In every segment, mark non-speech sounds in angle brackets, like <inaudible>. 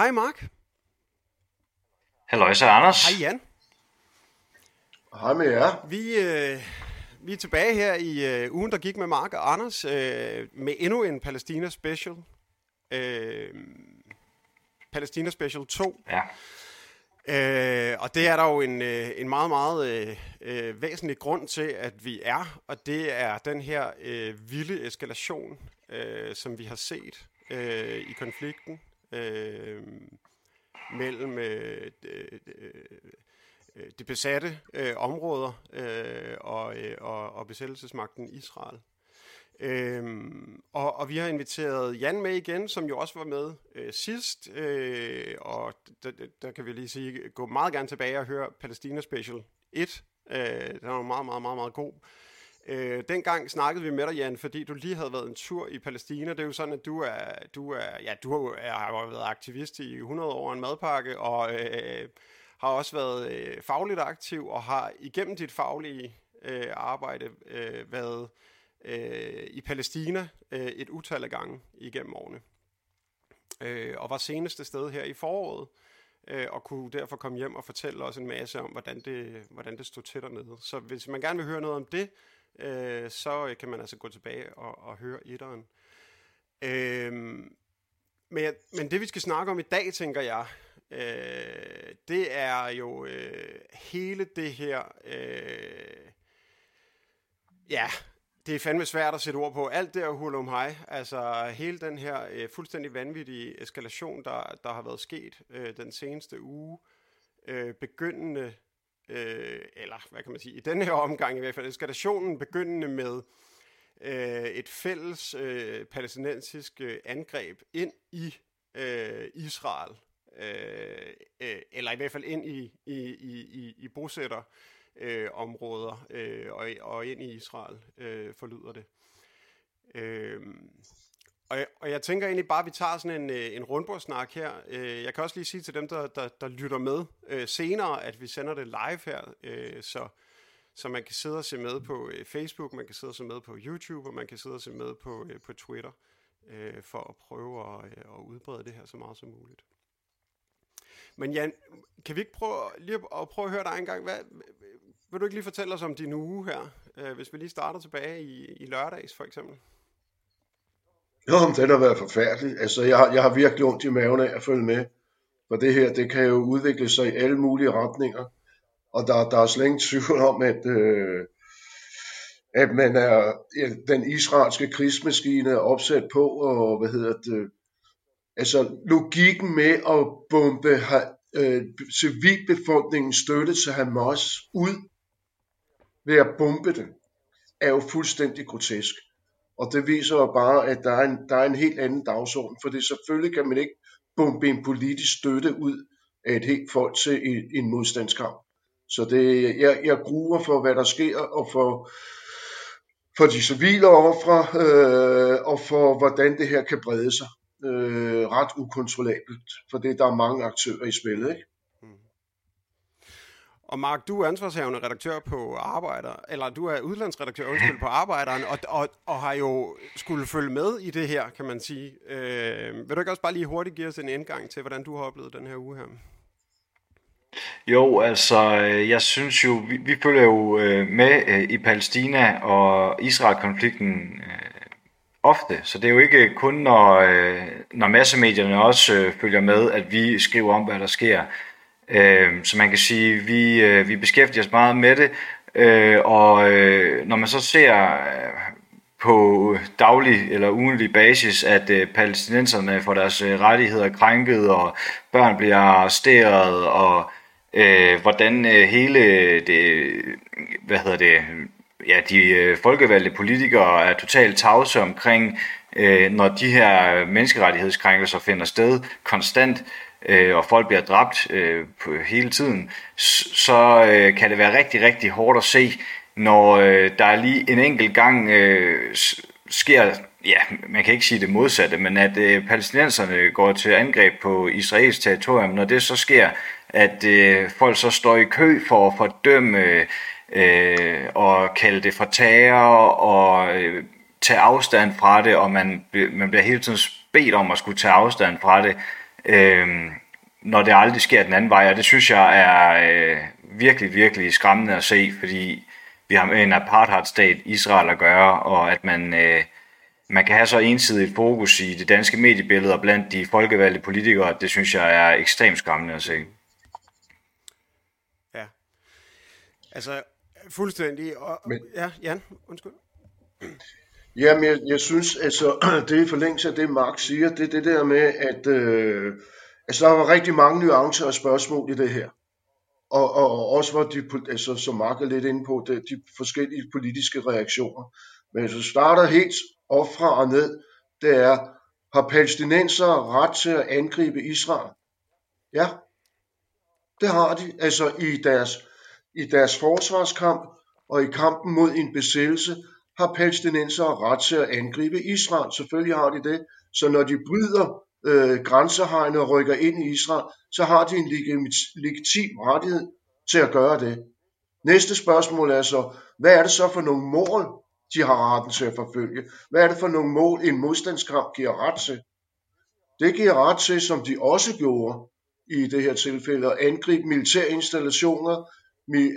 Hej Mark. Halløj, så Anders. Hej Jan. Hej med jer. Vi, øh, vi er tilbage her i øh, ugen, der gik med Mark og Anders, øh, med endnu en Palæstina Special. Øh, Palæstina Special 2. Ja. Øh, og det er der jo en, øh, en meget, meget øh, øh, væsentlig grund til, at vi er, og det er den her øh, vilde eskalation, øh, som vi har set øh, i konflikten øh, mellem øh, øh, øh, de besatte øh, områder øh, og, øh, og, og besættelsesmagten Israel. Øhm, og, og vi har inviteret Jan med igen, som jo også var med øh, sidst, øh, og der, der kan vi lige sige, gå meget gerne tilbage og høre Palæstina Special 1. Øh, den var meget, meget, meget, meget god. Øh, dengang snakkede vi med dig, Jan, fordi du lige havde været en tur i Palæstina. Det er jo sådan, at du er, du er, ja, du er, har været aktivist i 100 år en madpakke, og øh, har også været øh, fagligt aktiv, og har igennem dit faglige øh, arbejde øh, været øh, i Palæstina øh, et utal af gange igennem årene. Øh, og var seneste sted her i foråret, øh, og kunne derfor komme hjem og fortælle os en masse om, hvordan det, hvordan det stod til dernede. Så hvis man gerne vil høre noget om det, øh, så øh, kan man altså gå tilbage og, og høre etteren. Øh, men, men det vi skal snakke om i dag, tænker jeg, øh, det er jo øh, hele det her... Øh, ja, det er fandme svært at sætte ord på. Alt det her om hej. Altså hele den her øh, fuldstændig vanvittige eskalation, der, der har været sket øh, den seneste uge. Øh, begyndende, øh, eller hvad kan man sige, i denne her omgang i hvert fald, eskalationen begyndende med øh, et fælles øh, palæstinensisk øh, angreb ind i øh, Israel. Øh, øh, eller i hvert fald ind i, i, i, i, i bosætter øh, områder øh, og, og ind i Israel, øh, forlyder det. Øh, og, jeg, og jeg tænker egentlig bare, at vi tager sådan en, øh, en rundbordssnak her. Øh, jeg kan også lige sige til dem, der, der, der lytter med øh, senere, at vi sender det live her, øh, så, så man kan sidde og se med på øh, Facebook, man kan sidde og se med på YouTube, og man kan sidde og se med på, øh, på Twitter, øh, for at prøve at, øh, at udbrede det her så meget som muligt. Men Jan, kan vi ikke prøve lige at, prøve at høre dig en gang? Hvad, vil du ikke lige fortælle os om din uge her, øh, hvis vi lige starter tilbage i, i lørdags for eksempel? Jo, den har været forfærdelig. Altså, jeg har, jeg har virkelig ondt i maven af at følge med. For det her, det kan jo udvikle sig i alle mulige retninger. Og der, der er slet ingen tvivl om, at, øh, at man er, den israelske krigsmaskine er opsat på, og hvad hedder det, altså logikken med at bombe øh, civilbefolkningen støtte til Hamas ud ved at bombe det, er jo fuldstændig grotesk. Og det viser jo bare, at der er en, der er en helt anden dagsorden, for det selvfølgelig kan man ikke bombe en politisk støtte ud af et helt folk til en, en modstandskamp. Så det, jeg, jeg gruer for, hvad der sker, og for, for de civile ofre, øh, og for hvordan det her kan brede sig øh, ret ukontrollabelt, for det der er mange aktører i spillet. Ikke? Og Mark, du er ansvarshavende redaktør på Arbejder, eller du er udlandsredaktør undskyld, på Arbejderen, og, og, og har jo skulle følge med i det her, kan man sige. Øh, vil du ikke også bare lige hurtigt give os en indgang til, hvordan du har oplevet den her uge her? Jo, altså, jeg synes jo, vi, vi følger jo øh, med øh, i Palæstina og Israel-konflikten øh, ofte, så det er jo ikke kun, når, øh, når massemedierne også øh, følger med, at vi skriver om, hvad der sker. Øh, så man kan sige, vi, øh, vi beskæftiger os meget med det, øh, og øh, når man så ser øh, på daglig eller ugenlig basis, at øh, palæstinenserne får deres øh, rettigheder krænket, og børn bliver arresteret, og øh, hvordan øh, hele det, hvad hedder det, ja, de øh, folkevalgte politikere er totalt tavse omkring, øh, når de her menneskerettighedskrænkelser finder sted konstant, øh, Øh, og folk bliver dræbt øh, på, hele tiden, så øh, kan det være rigtig, rigtig hårdt at se, når øh, der er lige en enkelt gang øh, sker, ja, man kan ikke sige det modsatte, men at øh, palæstinenserne går til angreb på Israels territorium, når det så sker, at øh, folk så står i kø for at fordømme øh, og kalde det for terror og øh, tage afstand fra det, og man, man bliver hele tiden bedt om at skulle tage afstand fra det, øh, når det aldrig sker den anden vej, og det synes jeg er øh, virkelig, virkelig skræmmende at se, fordi vi har med en apartheidstat Israel at gøre, og at man, øh, man kan have så ensidigt fokus i det danske mediebillede og blandt de folkevalgte politikere, det synes jeg er ekstremt skræmmende at se. Ja, altså fuldstændig. Og, Men, ja, Jan, undskyld. Jamen, jeg, jeg synes, altså, <clears throat> det er i forlængelse af det, Mark siger, det er det der med, at øh, altså, der var rigtig mange nuancer og spørgsmål i det her. Og, og, og også var de, altså, som Mark er lidt inde på, det, de forskellige politiske reaktioner. Men så starter helt op fra og ned, det er, har palæstinenser ret til at angribe Israel? Ja, det har de. Altså i deres, i deres forsvarskamp og i kampen mod en besættelse, har palæstinensere ret til at angribe Israel. Selvfølgelig har de det. Så når de bryder øh, grænsehegn og rykker ind i Israel, så har de en legitim rettighed til at gøre det. Næste spørgsmål er så, hvad er det så for nogle mål, de har retten til at forfølge? Hvad er det for nogle mål, en modstandskamp giver ret til? Det giver ret til, som de også gjorde i det her tilfælde, at angribe militære installationer,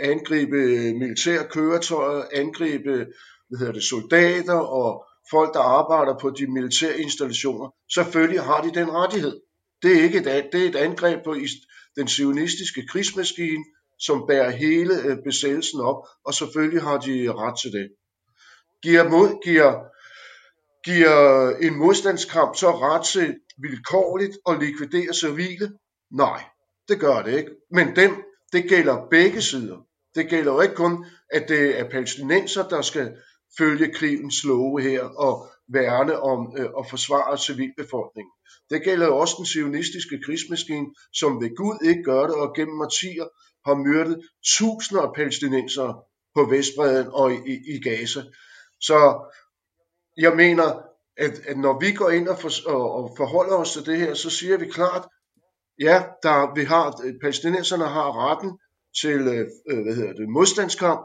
angribe øh, militære køretøjer, angribe hvad hedder det, soldater og folk, der arbejder på de militære installationer, selvfølgelig har de den rettighed. Det er ikke et, det er et angreb på den sionistiske krigsmaskine, som bærer hele øh, besættelsen op, og selvfølgelig har de ret til det. Giver, mod, giver, giver en modstandskamp så ret til vilkårligt at likvidere civile? Nej, det gør det ikke. Men den, det gælder begge sider. Det gælder jo ikke kun, at det er palæstinenser, der skal følge krigens love her og værne om øh, og forsvare civilbefolkningen. Det gælder jo også den sionistiske krigsmaskine, som ved Gud ikke gør det, og gennem årtier har myrdet tusinder af palæstinensere på Vestbreden og i, i Gaza. Så jeg mener, at, at når vi går ind og, for, og, og forholder os til det her, så siger vi klart, ja, der, vi har, palæstinenserne har retten til øh, øh hvad hedder det, modstandskamp,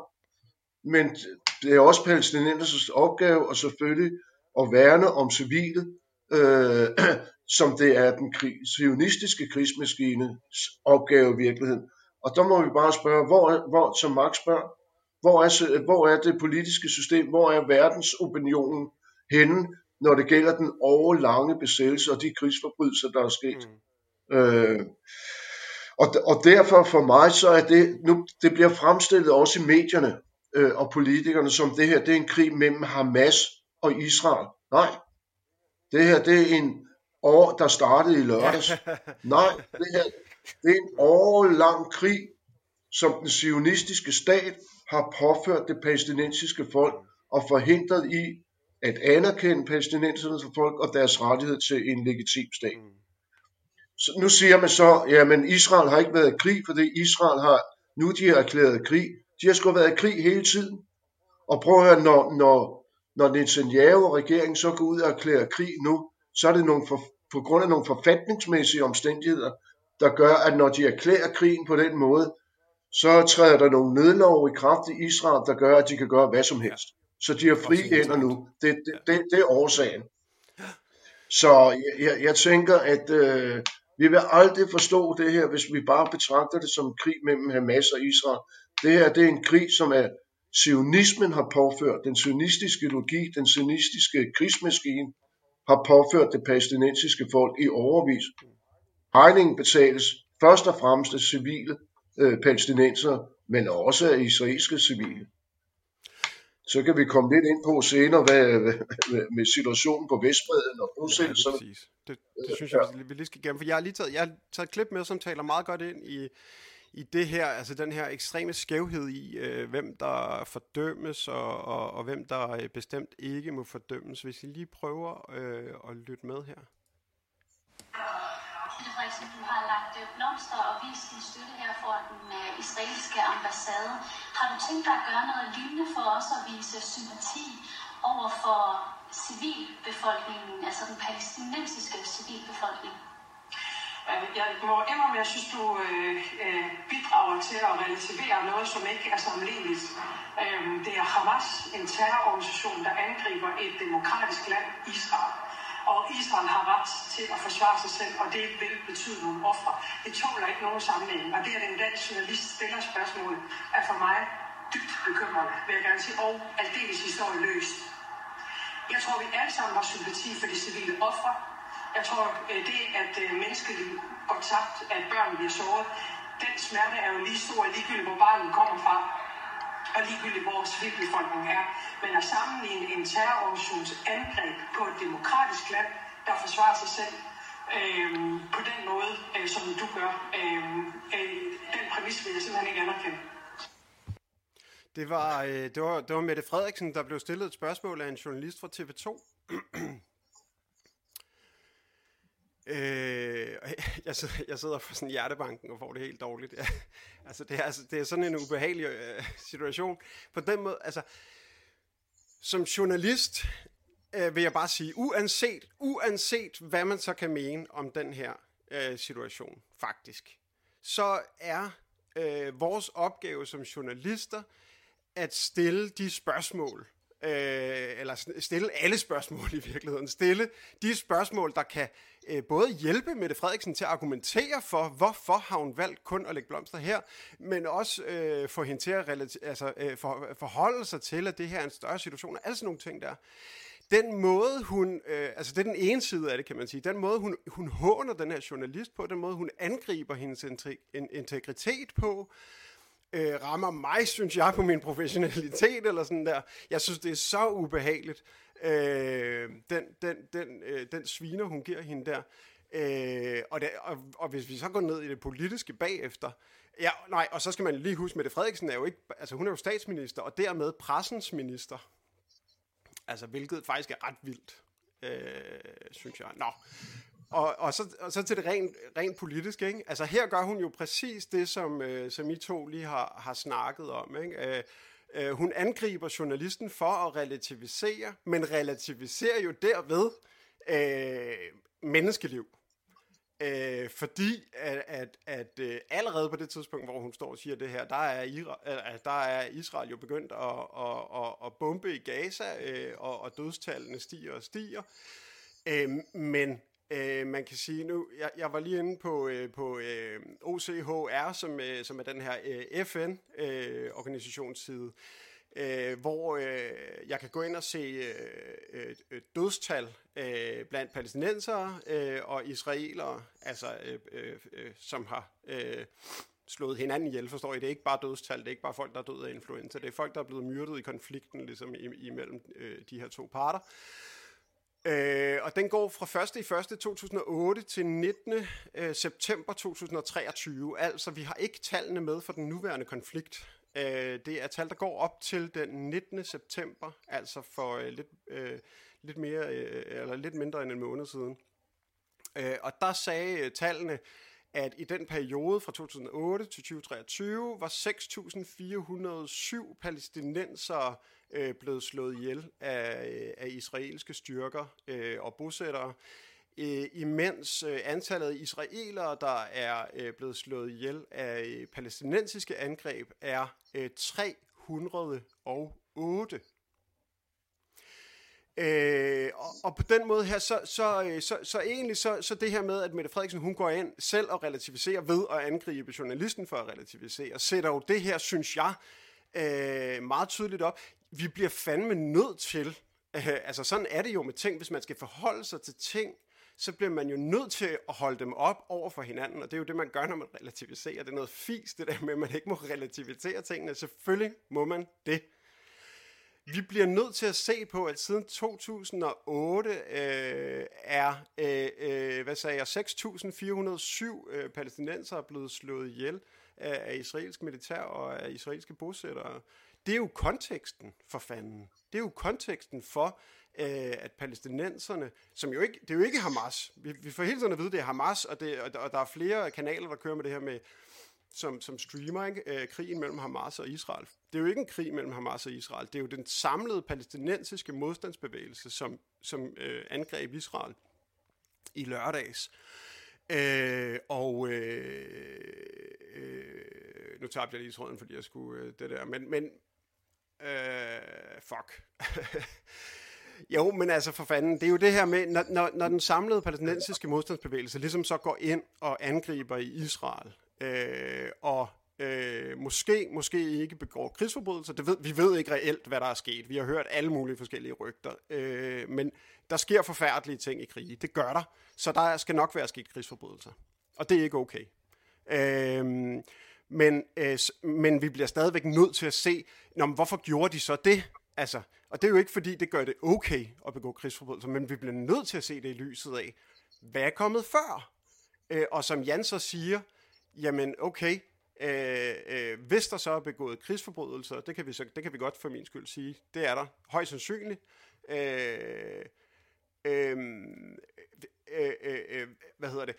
men det er også palæstinensers opgave, og selvfølgelig at værne om civile, øh, <clears throat> som det er den krig, sionistiske krigsmaskines opgave i virkeligheden. Og der må vi bare spørge, hvor, hvor som Max spørger, hvor er, hvor er det politiske system, hvor er verdensopinionen henne, når det gælder den overlange besættelse og de krigsforbrydelser, der er sket. Mm. Øh, og, og derfor for mig, så er det, nu, det bliver fremstillet også i medierne, øh, og politikerne, som det her, det er en krig mellem Hamas og Israel. Nej, det her, det er en år, der startede i lørdags. <laughs> Nej, det her, det er en årlang krig, som den sionistiske stat har påført det palæstinensiske folk og forhindret i at anerkende palæstinensernes folk og deres rettighed til en legitim stat. Så nu siger man så, jamen Israel har ikke været i krig, fordi Israel har, nu de har erklæret krig, de har sgu været i krig hele tiden. Og prøv at høre, når, når, når Netanyahu og regeringen så går ud og erklærer krig nu, så er det nogle for, på grund af nogle forfatningsmæssige omstændigheder, der gør, at når de erklærer krigen på den måde, så træder der nogle nødlov i kraft i Israel, der gør, at de kan gøre hvad som helst. Så de har fri hænder nu. Det, det, det, det er årsagen. Så jeg, jeg, jeg tænker, at øh, vi vil aldrig forstå det her, hvis vi bare betragter det som krig mellem Hamas og Israel. Det her det er en krig, som er sionismen har påført, den sionistiske logi, den sionistiske krigsmaskine har påført det palæstinensiske folk i overvis. Regningen betales først og fremmest af civile øh, palæstinenser, men også af israelske civile. Så kan vi komme lidt ind på senere hvad, hvad, med situationen på Vestbreden og bosættelserne. Ja, det, det synes jeg, vi lige skal gennem. For jeg har lige taget, jeg har taget et klip med, som taler meget godt ind i, i det her, altså den her ekstreme skævhed i, øh, hvem der fordømmes, og, og, og hvem der øh, bestemt ikke må fordømmes. Hvis I lige prøver øh, at lytte med her. Frederiksen, du har lagt øh, blomster og vist din støtte her for den øh, israelske ambassade. Har du tænkt dig at gøre noget lignende for os at vise sympati over for civilbefolkningen, altså den palæstinensiske civilbefolkning? Jeg må indrømme, at jeg synes, du øh, øh, bidrager til at relativere noget, som ikke er sammenligneligt. Øh, det er Hamas, en terrororganisation, der angriber et demokratisk land, Israel. og Israel har ret til at forsvare sig selv, og det vil betyde nogle ofre. Det tåler ikke nogen sammenhæng, og det er den danske journalist stiller spørgsmål, er for mig dybt bekymrende, vil jeg gerne sige, og aldeles historieløst. Jeg tror, vi alle sammen har sympati for de civile ofre. Jeg tror, øh, det, at øh, menneskeliv går tabt, at børn bliver såret, den smerte er jo lige stor, ligegyldigt hvor barnet kommer fra, og ligegyldigt hvor civilbefolkningen er. Men at sammenligne en terrororganisations angreb på et demokratisk land, der forsvarer sig selv, øh, på den måde, øh, som du gør, øh, øh, den præmis vil jeg simpelthen ikke anerkende. Det var, øh, det, var, det var Mette Frederiksen, der blev stillet et spørgsmål af en journalist fra TV2. <clears throat> øh, <laughs> jeg, sidder, jeg sidder på sådan hjertebanken og får det helt dårligt. <laughs> altså, det er, altså, det er sådan en ubehagelig øh, situation. På den måde, altså, som journalist øh, vil jeg bare sige, uanset, uanset hvad man så kan mene om den her øh, situation, faktisk, så er øh, vores opgave som journalister at stille de spørgsmål, øh, eller stille alle spørgsmål <laughs> i virkeligheden, stille de spørgsmål, der kan øh, både hjælpe Mette Frederiksen til at argumentere for, hvorfor har hun valgt kun at lægge blomster her, men også øh, få hende til at altså, øh, for, forholde sig til, at det her er en større situation, og alle sådan nogle ting der. Den måde, hun, øh, altså det er den ene side af det, kan man sige, den måde, hun, hun håner den her journalist på, den måde, hun angriber hendes integritet på, øh, rammer mig, synes jeg, på min professionalitet, eller sådan der. Jeg synes, det er så ubehageligt, øh, den, den, den, øh, den sviner, hun giver hende der. Øh, og, det, og, og hvis vi så går ned i det politiske bagefter, ja, nej, og så skal man lige huske, Mette Frederiksen er jo ikke, altså hun er jo statsminister, og dermed pressens minister. Altså, hvilket faktisk er ret vildt, øh, synes jeg. Nå, og, og, så, og så til det rent, rent politiske. Ikke? Altså her gør hun jo præcis det, som, øh, som I to lige har, har snakket om. Ikke? Øh, øh, hun angriber journalisten for at relativisere, men relativiserer jo derved øh, menneskeliv. Øh, fordi at, at, at øh, allerede på det tidspunkt, hvor hun står og siger det her, der er, Ira, øh, der er Israel jo begyndt at, at, at, at bombe i Gaza, øh, og, og dødstallene stiger og stiger. Øh, men Øh, man kan sige nu, jeg, jeg var lige inde på, øh, på øh, OCHR, som, øh, som er den her øh, FN-organisationsside, øh, øh, hvor øh, jeg kan gå ind og se øh, øh, dødstal øh, blandt palæstinensere øh, og israelere, altså øh, øh, øh, som har øh, slået hinanden ihjel, forstår I? Det er ikke bare dødstal, det er ikke bare folk, der er døde af influenza, det er folk, der er blevet myrdet i konflikten ligesom imellem øh, de her to parter. Øh, Øh, og den går fra 1. i 1. 2008 til 19. Øh, september 2023. Altså, vi har ikke tallene med for den nuværende konflikt. Øh, det er tal, der går op til den 19. september, altså for øh, lidt, øh, lidt, mere, øh, eller lidt mindre end en måned siden. Øh, og der sagde øh, tallene, at i den periode fra 2008 til 2023 var 6.407 palæstinensere øh, Øh, blevet slået ihjel af, øh, af israelske styrker øh, og bosættere, øh, imens øh, antallet af israelere, der er øh, blevet slået ihjel af øh, palæstinensiske angreb, er øh, 308. Øh, og, og på den måde her, så, så, øh, så, så egentlig så, så det her med, at Mette Frederiksen hun går ind selv og relativiserer ved at angribe journalisten for at relativisere, sætter jo det her, synes jeg, øh, meget tydeligt op. Vi bliver fandme nødt til, øh, <laughs> altså sådan er det jo med ting, hvis man skal forholde sig til ting, så bliver man jo nødt til at holde dem op over for hinanden, og det er jo det, man gør, når man relativiserer. Det er noget fis, det der med, at man ikke må relativisere tingene. Selvfølgelig må man det. Vi bliver nødt til at se på, at siden 2008 øh, er øh, øh, hvad sagde jeg, 6.407 øh, palæstinenser blevet slået ihjel af, af israelsk militær og af israelske bosættere. Det er jo konteksten for fanden. Det er jo konteksten for, øh, at palæstinenserne, som jo ikke, det er jo ikke Hamas. Vi, vi får hele tiden at vide, at det er Hamas, og, det, og, og der er flere kanaler, der kører med det her med, som, som streamer ikke? Øh, krigen mellem Hamas og Israel. Det er jo ikke en krig mellem Hamas og Israel. Det er jo den samlede palæstinensiske modstandsbevægelse, som, som øh, angreb Israel i lørdags. Øh, og øh, øh, nu tabte jeg lige tråden, fordi jeg skulle øh, det der. Men, men øh, fuck. <laughs> Jo, men altså for fanden, det er jo det her med, når, når, når den samlede palæstinensiske modstandsbevægelse ligesom så går ind og angriber i Israel, øh, og øh, måske, måske ikke begår krigsforbrydelser. Det ved, vi ved ikke reelt, hvad der er sket. Vi har hørt alle mulige forskellige rygter. Øh, men der sker forfærdelige ting i krige. Det gør der. Så der skal nok være sket krigsforbrydelser. Og det er ikke okay. Øh, men, øh, men vi bliver stadigvæk nødt til at se, Nå, men hvorfor gjorde de så det? Altså, og det er jo ikke fordi, det gør det okay at begå krigsforbrydelser, men vi bliver nødt til at se det i lyset af, hvad er kommet før? Øh, og som Jan så siger, jamen okay, øh, øh, hvis der så er begået krigsforbrydelser, det kan, vi så, det kan vi godt for min skyld sige, det er der højst sandsynligt. Øh, øh, Øh, øh, øh, hvad hedder det?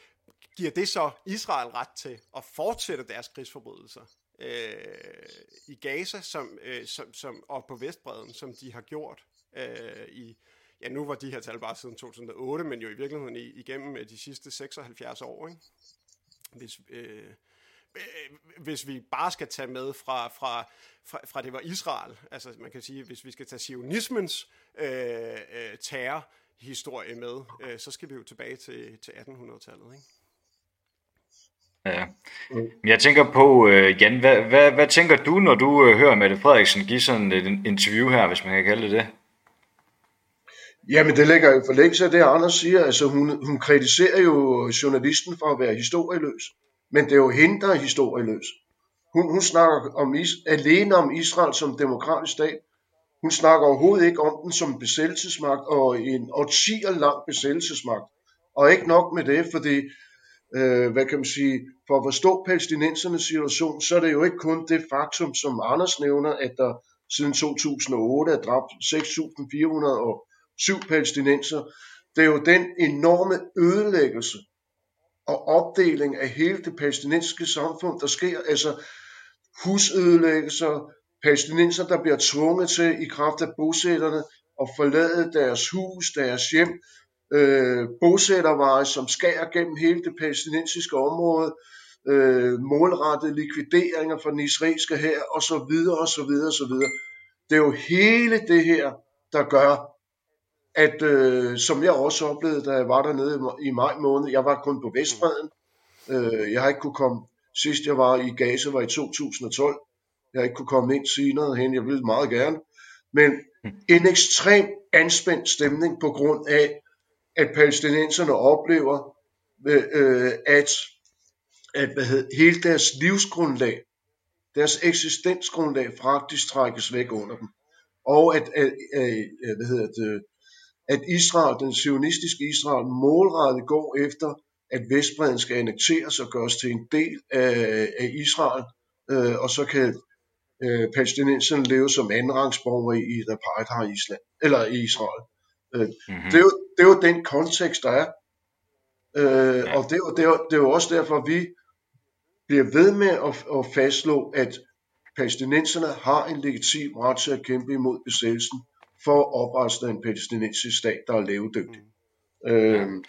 Giver det så Israel ret til at fortsætte deres krigsforbrydelser øh, i Gaza som, øh, som, som, og på Vestbreden, som de har gjort øh, i, ja nu var de her tal bare siden 2008, men jo i virkeligheden igennem øh, de sidste 76 år, ikke? Hvis, øh, hvis vi bare skal tage med fra, fra, fra, fra det var Israel, altså man kan sige, hvis vi skal tage sionismens øh, øh, terrorhistorie med, øh, så skal vi jo tilbage til, til 1800-tallet, ikke? Ja. Jeg tænker på, øh, Jan, hvad, hvad, hvad tænker du, når du øh, hører Mette Frederiksen give sådan et interview her, hvis man kan kalde det det? Jamen, det ligger jo for længst af det, Anders siger. Altså, hun, hun kritiserer jo journalisten for at være historieløs. Men det er jo hende, der er historieløs. Hun, hun snakker om is, alene om Israel som demokratisk stat. Hun snakker overhovedet ikke om den som besættelsesmagt og en årtier lang besættelsesmagt. Og ikke nok med det, fordi, øh, hvad kan man sige, for at forstå palæstinensernes situation, så er det jo ikke kun det faktum, som Anders nævner, at der siden 2008 er dræbt 6.407 palæstinenser. Det er jo den enorme ødelæggelse, og opdeling af hele det palæstinensiske samfund, der sker. Altså husødelæggelser, palæstinenser, der bliver tvunget til i kraft af bosætterne at forlade deres hus, deres hjem, øh, bosætterveje, som skærer gennem hele det palæstinensiske område, øh, målrettede likvideringer fra den israelske her, og så videre, og så videre, og så videre. Det er jo hele det her, der gør, at øh, som jeg også oplevede, da jeg var dernede i maj måned, jeg var kun på Vestbreden, øh, jeg har ikke kunne komme, sidst jeg var i Gaza var i 2012, jeg ikke kunne komme ind senere hen, jeg ville meget gerne, men en ekstrem anspændt stemning på grund af, at palæstinenserne oplever, øh, øh at, at hvad hedder, hele deres livsgrundlag, deres eksistensgrundlag faktisk trækkes væk under dem. Og at, at, at, at hvad hedder det, at Israel, den sionistiske Israel, målrettet går efter, at Vestbreden skal annekteres og gøres til en del af, af Israel, øh, og så kan øh, palæstinenserne leve som andenrangsborgere i et apartheid Island, eller i Israel. Øh, mm-hmm. det, er jo, det er jo den kontekst, der er. Øh, ja. Og det er, jo, det, er det er jo også derfor, vi bliver ved med at, at fastslå, at palæstinenserne har en legitim ret til at kæmpe imod besættelsen, for at oprette en palæstinensisk stat, der er levedygtig. Mm. Øhm,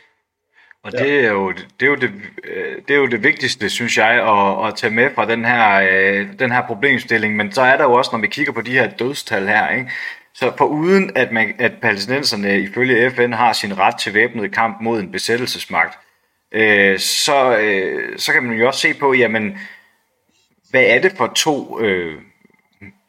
og det er, jo, det, er jo det, øh, det er jo det vigtigste, synes jeg, at, at tage med fra den her, øh, den her problemstilling. Men så er der jo også, når vi kigger på de her dødstal her, ikke? så for uden at, man, at palæstinenserne ifølge FN har sin ret til væbnet kamp mod en besættelsesmagt, øh, så, øh, så kan man jo også se på, jamen, hvad er det for to øh,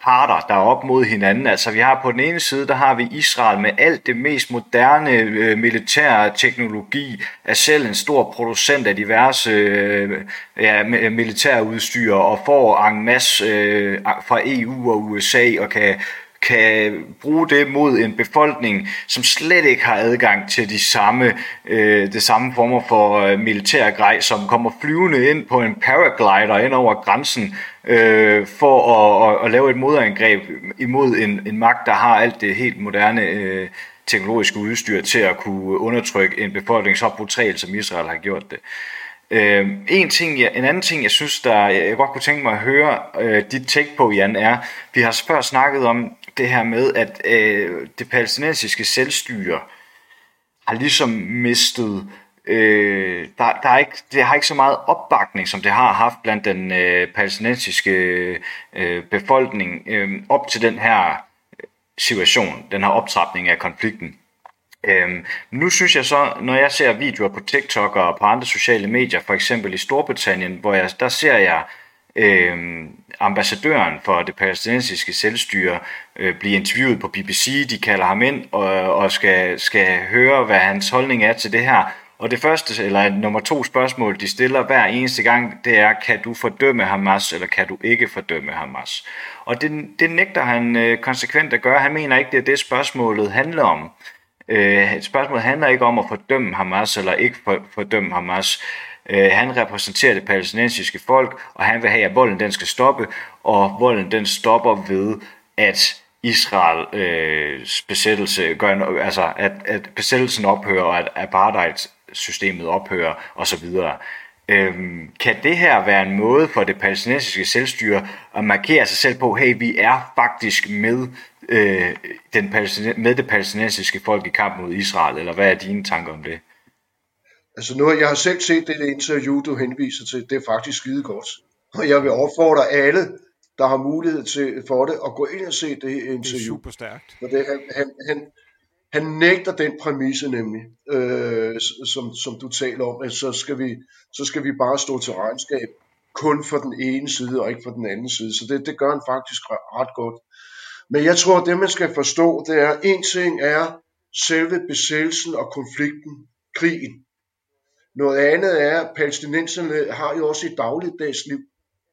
parter, der er op mod hinanden. Altså vi har på den ene side, der har vi Israel med alt det mest moderne øh, militære teknologi, er selv en stor producent af diverse øh, ja, militærudstyr og får en masse øh, fra EU og USA og kan kan bruge det mod en befolkning, som slet ikke har adgang til de samme, øh, det samme former for øh, militær grej, som kommer flyvende ind på en paraglider ind over grænsen øh, for at, at, at lave et modangreb imod en, en magt, der har alt det helt moderne øh, teknologiske udstyr til at kunne undertrykke en befolkning så brutalt, som Israel har gjort det. Øh, en, ting, jeg, en anden ting, jeg synes, der jeg godt kunne tænke mig at høre øh, dit take på, Jan, er, vi har før snakket om det her med, at øh, det palæstinensiske selvstyre har ligesom mistet øh, der, der er ikke, det har ikke så meget opbakning, som det har haft blandt den øh, palæstinensiske øh, befolkning øh, op til den her øh, situation, den her optrapning af konflikten. Øhm, nu synes jeg så, når jeg ser videoer på TikTok og på andre sociale medier, for eksempel i Storbritannien, hvor jeg, der ser jeg øhm, ambassadøren for det palæstinensiske selvstyre øh, blive interviewet på BBC, de kalder ham ind og, og skal, skal høre, hvad hans holdning er til det her. Og det første, eller nummer to spørgsmål, de stiller hver eneste gang, det er, kan du fordømme Hamas, eller kan du ikke fordømme Hamas? Og det, det nægter han øh, konsekvent at gøre. Han mener ikke, det er det spørgsmålet handler om. Øh, spørgsmålet handler ikke om at fordømme Hamas eller ikke for, fordømme Hamas. Øh, han repræsenterer det palæstinensiske folk, og han vil have, at volden den skal stoppe, og volden den stopper ved, at Israel øh, besættelse gør, altså at, at besættelsen ophører, og at apartheid-systemet ophører, osv. Øhm, kan det her være en måde for det palæstinensiske selvstyre at markere sig selv på, hey, vi er faktisk med, øh, den med det palæstinensiske folk i kamp mod Israel, eller hvad er dine tanker om det? Altså nu, jeg har selv set det interview, du henviser til, det er faktisk skide godt. Og jeg vil opfordre alle, der har mulighed til, for det, at gå ind og se det interview. Det er super stærkt. For det, han, han, han, han nægter den præmisse nemlig, øh, som, som du taler om, at så skal, vi, så skal vi bare stå til regnskab kun for den ene side og ikke for den anden side. Så det, det gør han faktisk ret godt. Men jeg tror, at det man skal forstå, det er, en ting er selve besættelsen og konflikten, krigen. Noget andet er, at palæstinenserne har jo også et dagligdags liv,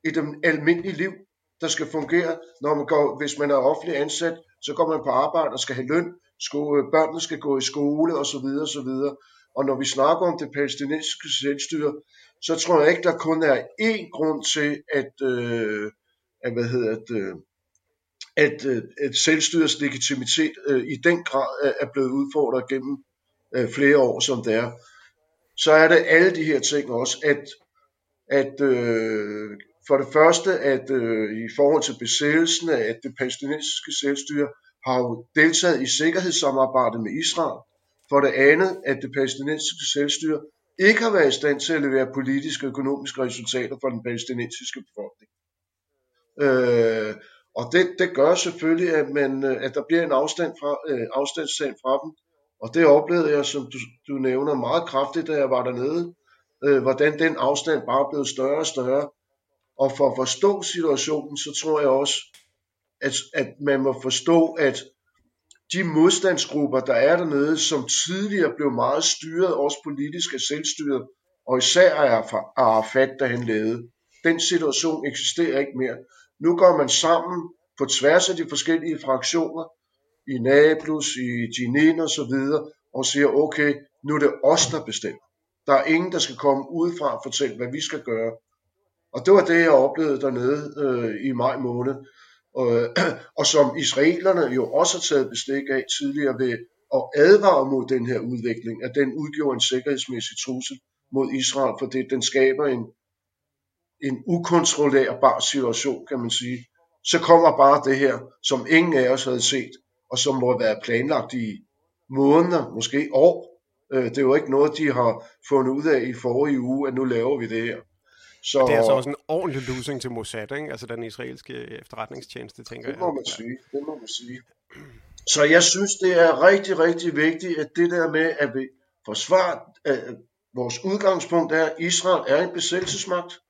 et almindeligt liv, der skal fungere, når man går, hvis man er offentlig ansat, så går man på arbejde og skal have løn, skole, øh, børnene skal gå i skole osv. osv. Og når vi snakker om det palæstinensiske selvstyre, så tror jeg ikke, der kun er én grund til, at, øh, at hvad hedder det, øh, at, øh, at selvstyrets legitimitet øh, i den grad er blevet udfordret gennem øh, flere år, som det er. Så er det alle de her ting også, at, at øh, for det første, at øh, i forhold til besættelsen af det palæstinensiske selvstyre, har jo deltaget i sikkerhedssamarbejdet med Israel. For det andet, at det palæstinensiske selvstyre ikke har været i stand til at levere politiske og økonomiske resultater for den palæstinensiske befolkning. Øh, og det, det gør selvfølgelig, at, man, øh, at der bliver en afstand fra, øh, afstandstand fra dem. Og det oplevede jeg, som du, du nævner, meget kraftigt, da jeg var dernede. Øh, hvordan den afstand bare blev større og større. Og for at forstå situationen, så tror jeg også, at, at man må forstå, at de modstandsgrupper, der er dernede, som tidligere blev meget styret, også politisk af selvstyret, og især af Arafat, da han levede, den situation eksisterer ikke mere. Nu går man sammen på tværs af de forskellige fraktioner, i Nablus, i Jenin og så videre, og siger, okay, nu er det os, der bestemmer. Der er ingen, der skal komme udefra og fortælle, hvad vi skal gøre. Og det var det, jeg oplevede dernede øh, i maj måned og, <clears throat> og som israelerne jo også har taget bestik af tidligere ved at advare mod den her udvikling, at den udgjorde en sikkerhedsmæssig trussel mod Israel, for det, den skaber en, en ukontrollerbar situation, kan man sige. Så kommer bare det her, som ingen af os havde set, og som må være planlagt i måneder, måske år. Øh, det er jo ikke noget, de har fundet ud af i forrige uge, at nu laver vi det her. Så, det er altså også en ordentlig losing til Mossad, ikke? altså den israelske efterretningstjeneste, tænker jeg. Det må man sige, det må man sige. Så jeg synes, det er rigtig, rigtig vigtigt, at det der med, at vi forsvarer, at vores udgangspunkt er, at Israel er en besættelsesmagt.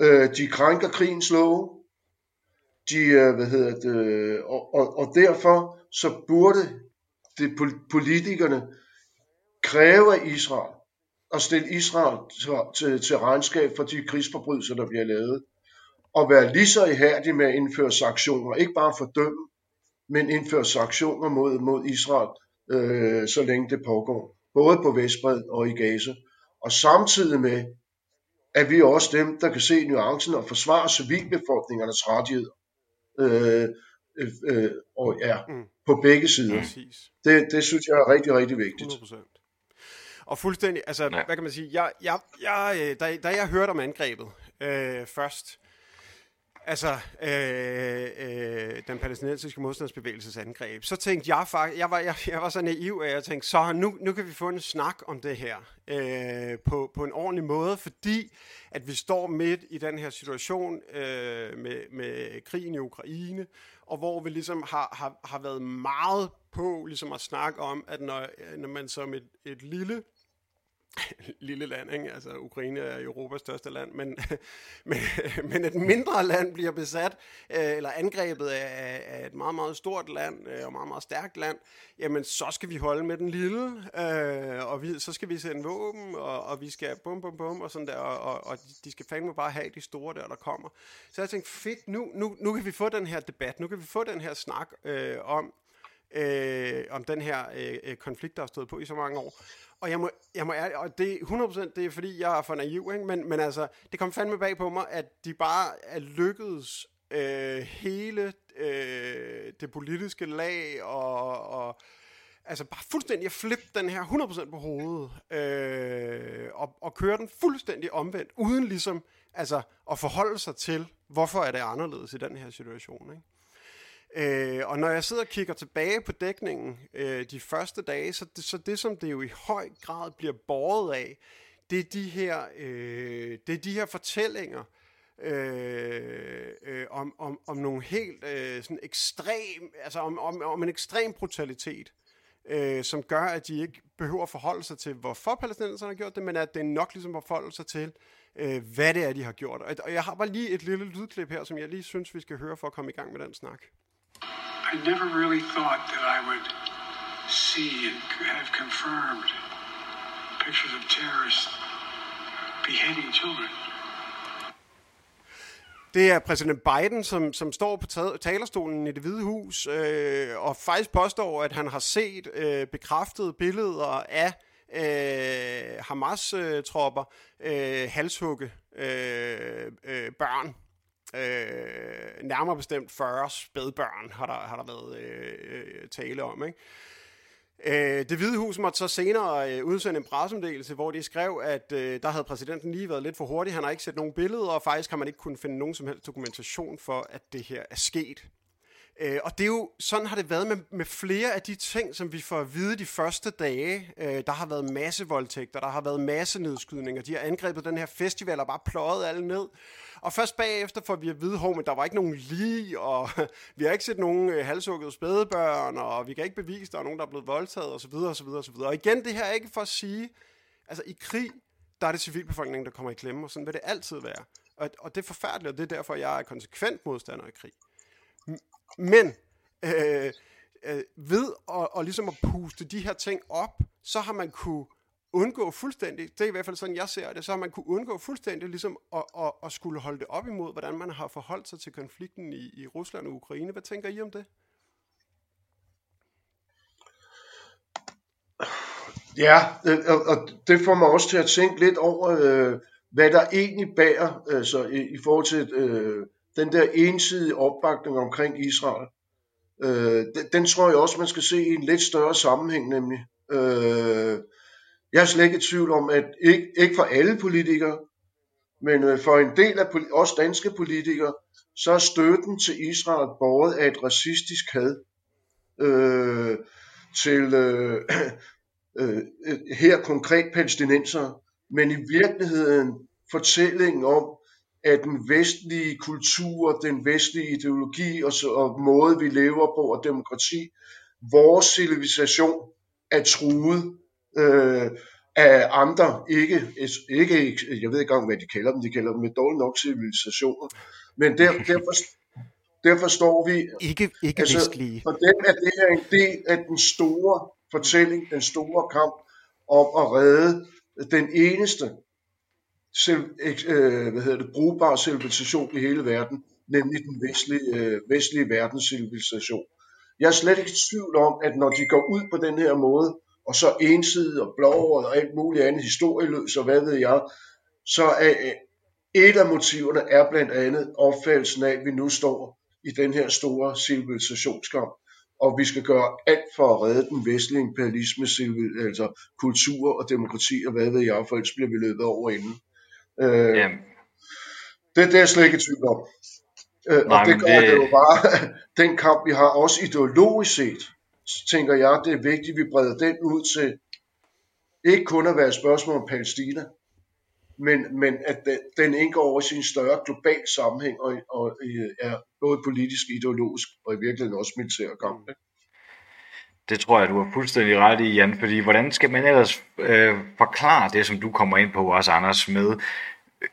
Øh, de krænker krigens love. De, øh, hvad hedder det, øh, og, og, og derfor så burde det politikerne kræve af Israel, at stille Israel til, til, til regnskab for de krigsforbrydelser, der bliver lavet, og være lige så ihærdig med at indføre sanktioner, ikke bare fordømme, men indføre sanktioner mod, mod Israel, øh, så længe det pågår, både på Vestbred og i Gaza. Og samtidig med, at vi er også dem, der kan se nuancen og forsvare civilbefolkningernes rettigheder. Øh, øh, øh, og ja, mm. på begge sider. Det, det synes jeg er rigtig, rigtig vigtigt. 100%. Og fuldstændig, altså, ja. hvad kan man sige, jeg, jeg, jeg, øh, da, da jeg hørte om angrebet øh, først, Altså, øh, øh, den palæstinensiske modstandsbevægelses angreb. Så tænkte jeg faktisk, jeg var, jeg, jeg var så naiv, at jeg tænkte, så nu, nu kan vi få en snak om det her øh, på, på en ordentlig måde, fordi at vi står midt i den her situation øh, med, med krigen i Ukraine, og hvor vi ligesom har, har, har været meget på ligesom at snakke om, at når, når man som et, et lille lille land, ikke? altså Ukraine er Europas største land, men, <laughs> men, men et mindre land bliver besat øh, eller angrebet af, af et meget, meget stort land øh, og meget, meget stærkt land, jamen så skal vi holde med den lille, øh, og vi, så skal vi sende våben, og, og vi skal bum, bum, bum, og sådan der, og, og de skal fandme bare have de store der, der kommer. Så jeg tænkte, fedt, nu, nu, nu kan vi få den her debat, nu kan vi få den her snak øh, om, øh, om den her øh, øh, konflikt, der har stået på i så mange år. Og jeg må, jeg må ærlig, og det 100% det er fordi, jeg er for naiv, ikke? Men, men altså, det kom fandme bag på mig, at de bare er lykkedes øh, hele øh, det politiske lag og, og altså bare fuldstændig at flippe den her 100% på hovedet øh, og, og køre den fuldstændig omvendt, uden ligesom altså, at forholde sig til, hvorfor er det anderledes i den her situation. Ikke? Øh, og når jeg sidder og kigger tilbage på dækningen øh, de første dage, så det, så det, som det jo i høj grad bliver båret af, det er de her, øh, det er de her fortællinger øh, øh, om, om, om nogle helt øh, sådan ekstrem, altså om, om, om en ekstrem brutalitet, øh, som gør, at de ikke behøver at forholde sig til, hvorfor palæstinenserne har gjort det, men at det er nok ligesom at forholde sig til, øh, hvad det er, de har gjort. Og jeg har bare lige et lille lydklip her, som jeg lige synes, vi skal høre for at komme i gang med den snak. I never really thought that I would see and have confirmed pictures of terrorists beheading children. Det er præsident Biden, som, som står på talerstolen i det hvide hus, øh, og faktisk påstår, at han har set øh, bekræftede billeder af øh, Hamas-tropper øh, halshugge øh, øh, børn Øh, nærmere bestemt 40 spædbørn har der, har der været øh, øh, tale om. Ikke? Øh, det Hvide Hus måtte så senere øh, udsende en pressemeddelelse, hvor de skrev, at øh, der havde præsidenten lige været lidt for hurtig. Han har ikke set nogen billeder, og faktisk har man ikke kunnet finde nogen som helst dokumentation for, at det her er sket. Øh, og det er jo, sådan har det været med, med flere af de ting, som vi får at vide de første dage. Øh, der har været masse voldtægter, der har været masse nedskydninger, de har angrebet den her festival og bare pløjet alle ned. Og først bagefter får vi at vide, at der var ikke nogen lige, og <laughs> vi har ikke set nogen øh, halshuggede spædebørn, og vi kan ikke bevise, at der er nogen, der er blevet voldtaget, osv. osv., osv. Og igen, det her er ikke for at sige, altså i krig, der er det civilbefolkningen, der kommer i klemme, og sådan vil det altid være. Og, og det er forfærdeligt, og det er derfor, jeg er konsekvent modstander af krig. Men øh, øh, ved at, og ligesom at puste de her ting op, så har man kunne undgå fuldstændig, det er i hvert fald sådan, jeg ser det, så har man kunne undgå fuldstændig ligesom at, at, at skulle holde det op imod, hvordan man har forholdt sig til konflikten i, i Rusland og Ukraine. Hvad tænker I om det? Ja, øh, og det får mig også til at tænke lidt over, øh, hvad der egentlig bærer altså, i, i forhold til øh, den der ensidige opbakning omkring Israel. Øh, den, den tror jeg også, man skal se i en lidt større sammenhæng nemlig. Øh, jeg er slet ikke i tvivl om, at ikke, ikke for alle politikere, men øh, for en del af os danske politikere, så er støtten til Israel båret af et racistisk had øh, til øh, <clears throat> øh, her konkret palæstinenser, men i virkeligheden fortællingen om, at den vestlige kultur, den vestlige ideologi og, så, og måde vi lever på og demokrati, vores civilisation er truet øh, af andre, ikke, ikke, jeg ved ikke engang, hvad de kalder dem, de kalder dem med dårligt nok civilisationer, men der, <laughs> derfor, derfor står vi, ikke, ikke altså, vestlige. for dem er det her en del af den store fortælling, den store kamp om at redde den eneste selv, øh, hvad hedder det, brugbar civilisation i hele verden, nemlig den vestlige, øh, vestlige verdens civilisation. Jeg er slet ikke i tvivl om, at når de går ud på den her måde, og så ensidigt og blåret og alt muligt andet historieløs og hvad ved jeg, så er øh, et af motiverne er blandt andet opfattelsen af, at vi nu står i den her store civilisationskamp, og vi skal gøre alt for at redde den vestlige imperialisme, altså kultur og demokrati og hvad ved jeg, for ellers bliver vi løbet over inden. Øh, Jamen. det, det er jeg slet ikke i tvivl om. Øh, Nej, og det gør det... det jo bare, <laughs> den kamp vi har også ideologisk set, tænker jeg, det er vigtigt, at vi breder den ud til ikke kun at være et spørgsmål om Palæstina, men, men at den, indgår over i sin større global sammenhæng, og, og er både politisk, ideologisk og i virkeligheden også militær kamp. Ikke? Det tror jeg, du har fuldstændig ret i, Jan, fordi hvordan skal man ellers øh, forklare det, som du kommer ind på også, Anders, med øh,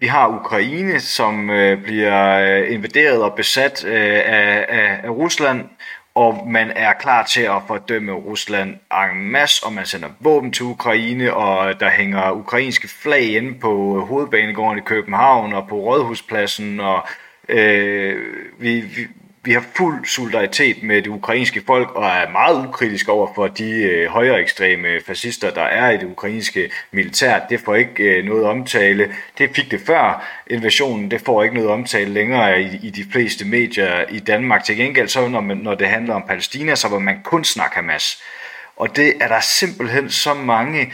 vi har Ukraine, som øh, bliver øh, invaderet og besat øh, af, af, af Rusland, og man er klar til at fordømme Rusland en masse, og man sender våben til Ukraine, og der hænger ukrainske flag inde på øh, hovedbanegården i København og på Rådhuspladsen, og øh, vi, vi, vi har fuld solidaritet med det ukrainske folk og er meget ukritiske over for de øh, højere ekstreme fascister, der er i det ukrainske militær. Det får ikke øh, noget omtale. Det fik det før invasionen. Det får ikke noget omtale længere i, i de fleste medier i Danmark. Til gengæld så, når, man, når det handler om Palæstina, så vil man kun snakke Hamas. Og det er der simpelthen så mange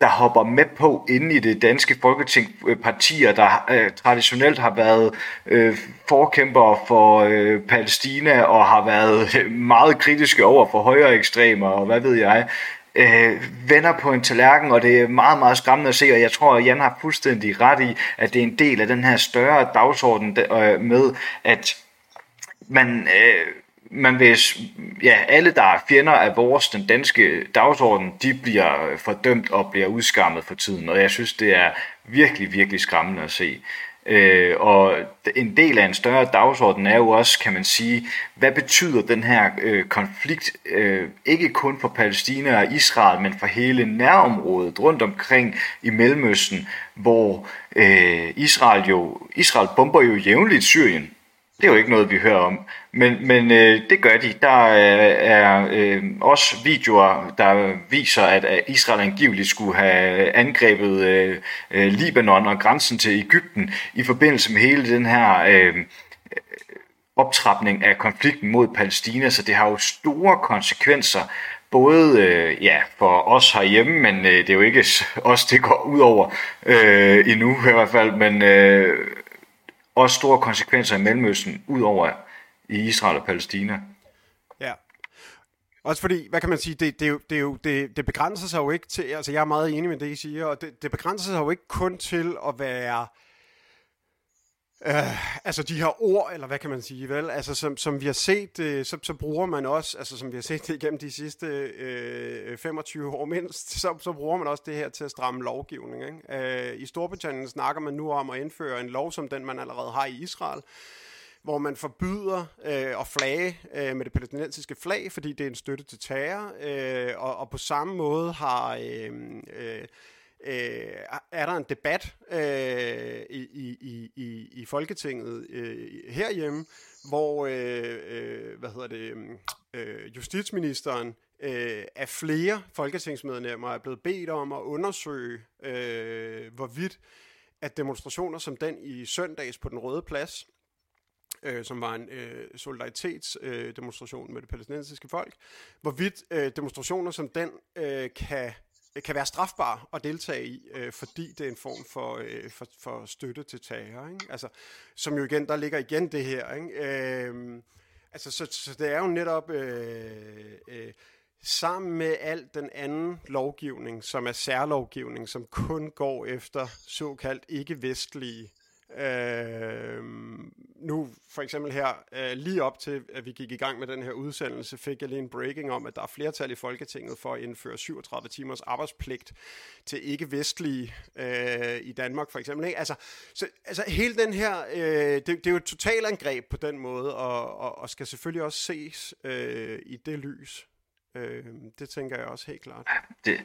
der hopper med på inde i det danske folketing øh, partier, der øh, traditionelt har været øh, forkæmpere for øh, Palæstina og har været øh, meget kritiske over for højere ekstremer og hvad ved jeg, øh, vender på en tallerken, og det er meget, meget skræmmende at se, og jeg tror, at Jan har fuldstændig ret i, at det er en del af den her større dagsorden øh, med, at man... Øh, man vil, ja, alle, der er fjender af vores, den danske dagsorden, de bliver fordømt og bliver udskammet for tiden, og jeg synes, det er virkelig, virkelig skræmmende at se. Øh, og en del af en større dagsorden er jo også, kan man sige, hvad betyder den her øh, konflikt, øh, ikke kun for Palæstina og Israel, men for hele nærområdet rundt omkring i Mellemøsten, hvor øh, Israel jo, Israel bomber jo jævnligt Syrien, det er jo ikke noget, vi hører om. Men, men øh, det gør de. Der er, er øh, også videoer, der viser, at øh, Israel angiveligt skulle have angrebet øh, øh, Libanon og grænsen til Ægypten i forbindelse med hele den her øh, optrapning af konflikten mod Palæstina. Så det har jo store konsekvenser både øh, ja, for os herhjemme, men øh, det er jo ikke os, <laughs> det går ud over øh, endnu i hvert fald, men øh, også store konsekvenser i Mellemøsten, ud over i Israel og Palæstina. Ja. Også fordi, hvad kan man sige, det, det, er jo, det, det, det begrænser sig jo ikke til, altså jeg er meget enig med det, I siger, og det, det begrænser sig jo ikke kun til at være Uh, altså de her ord, eller hvad kan man sige, vel? Altså som, som vi har set, uh, så, så bruger man også, altså som vi har set det igennem de sidste uh, øh, 25 år mindst, så, så bruger man også det her til at stramme lovgivning. Ikke? Uh, I Storbritannien snakker man nu om at indføre en lov, som den man allerede har i Israel, hvor man forbyder øh, at flage øh, med det palæstinensiske flag, fordi det er en støtte til terror, øh, og, og på samme måde har... Øh, øh, øh, er der en debat øh, i, i, i, i Folketinget øh, herhjemme, hvor øh, øh, hvad hedder det, øh, justitsministeren øh, af flere folketingsmedlemmer er blevet bedt om at undersøge, øh, hvorvidt at demonstrationer som den i søndags på den Røde Plads, øh, som var en øh, solidaritetsdemonstration øh, med det palæstinensiske folk, hvorvidt øh, demonstrationer som den øh, kan Øh, kan være strafbar at deltage i, øh, fordi det er en form for, øh, for, for støtte til terror. Ikke? Altså, som jo igen, der ligger igen det her. Ikke? Øh, altså, så, så det er jo netop øh, øh, sammen med al den anden lovgivning, som er særlovgivning, som kun går efter såkaldt ikke-vestlige Øh, nu for eksempel her, øh, lige op til, at vi gik i gang med den her udsendelse, fik jeg lige en breaking om, at der er flertal i Folketinget for at indføre 37 timers arbejdspligt til ikke-vestlige øh, i Danmark for eksempel. Ikke? Altså, så, altså hele den her, øh, det, det er jo et totalangreb på den måde, og, og, og skal selvfølgelig også ses øh, i det lys. Øh, det tænker jeg også helt klart. Det,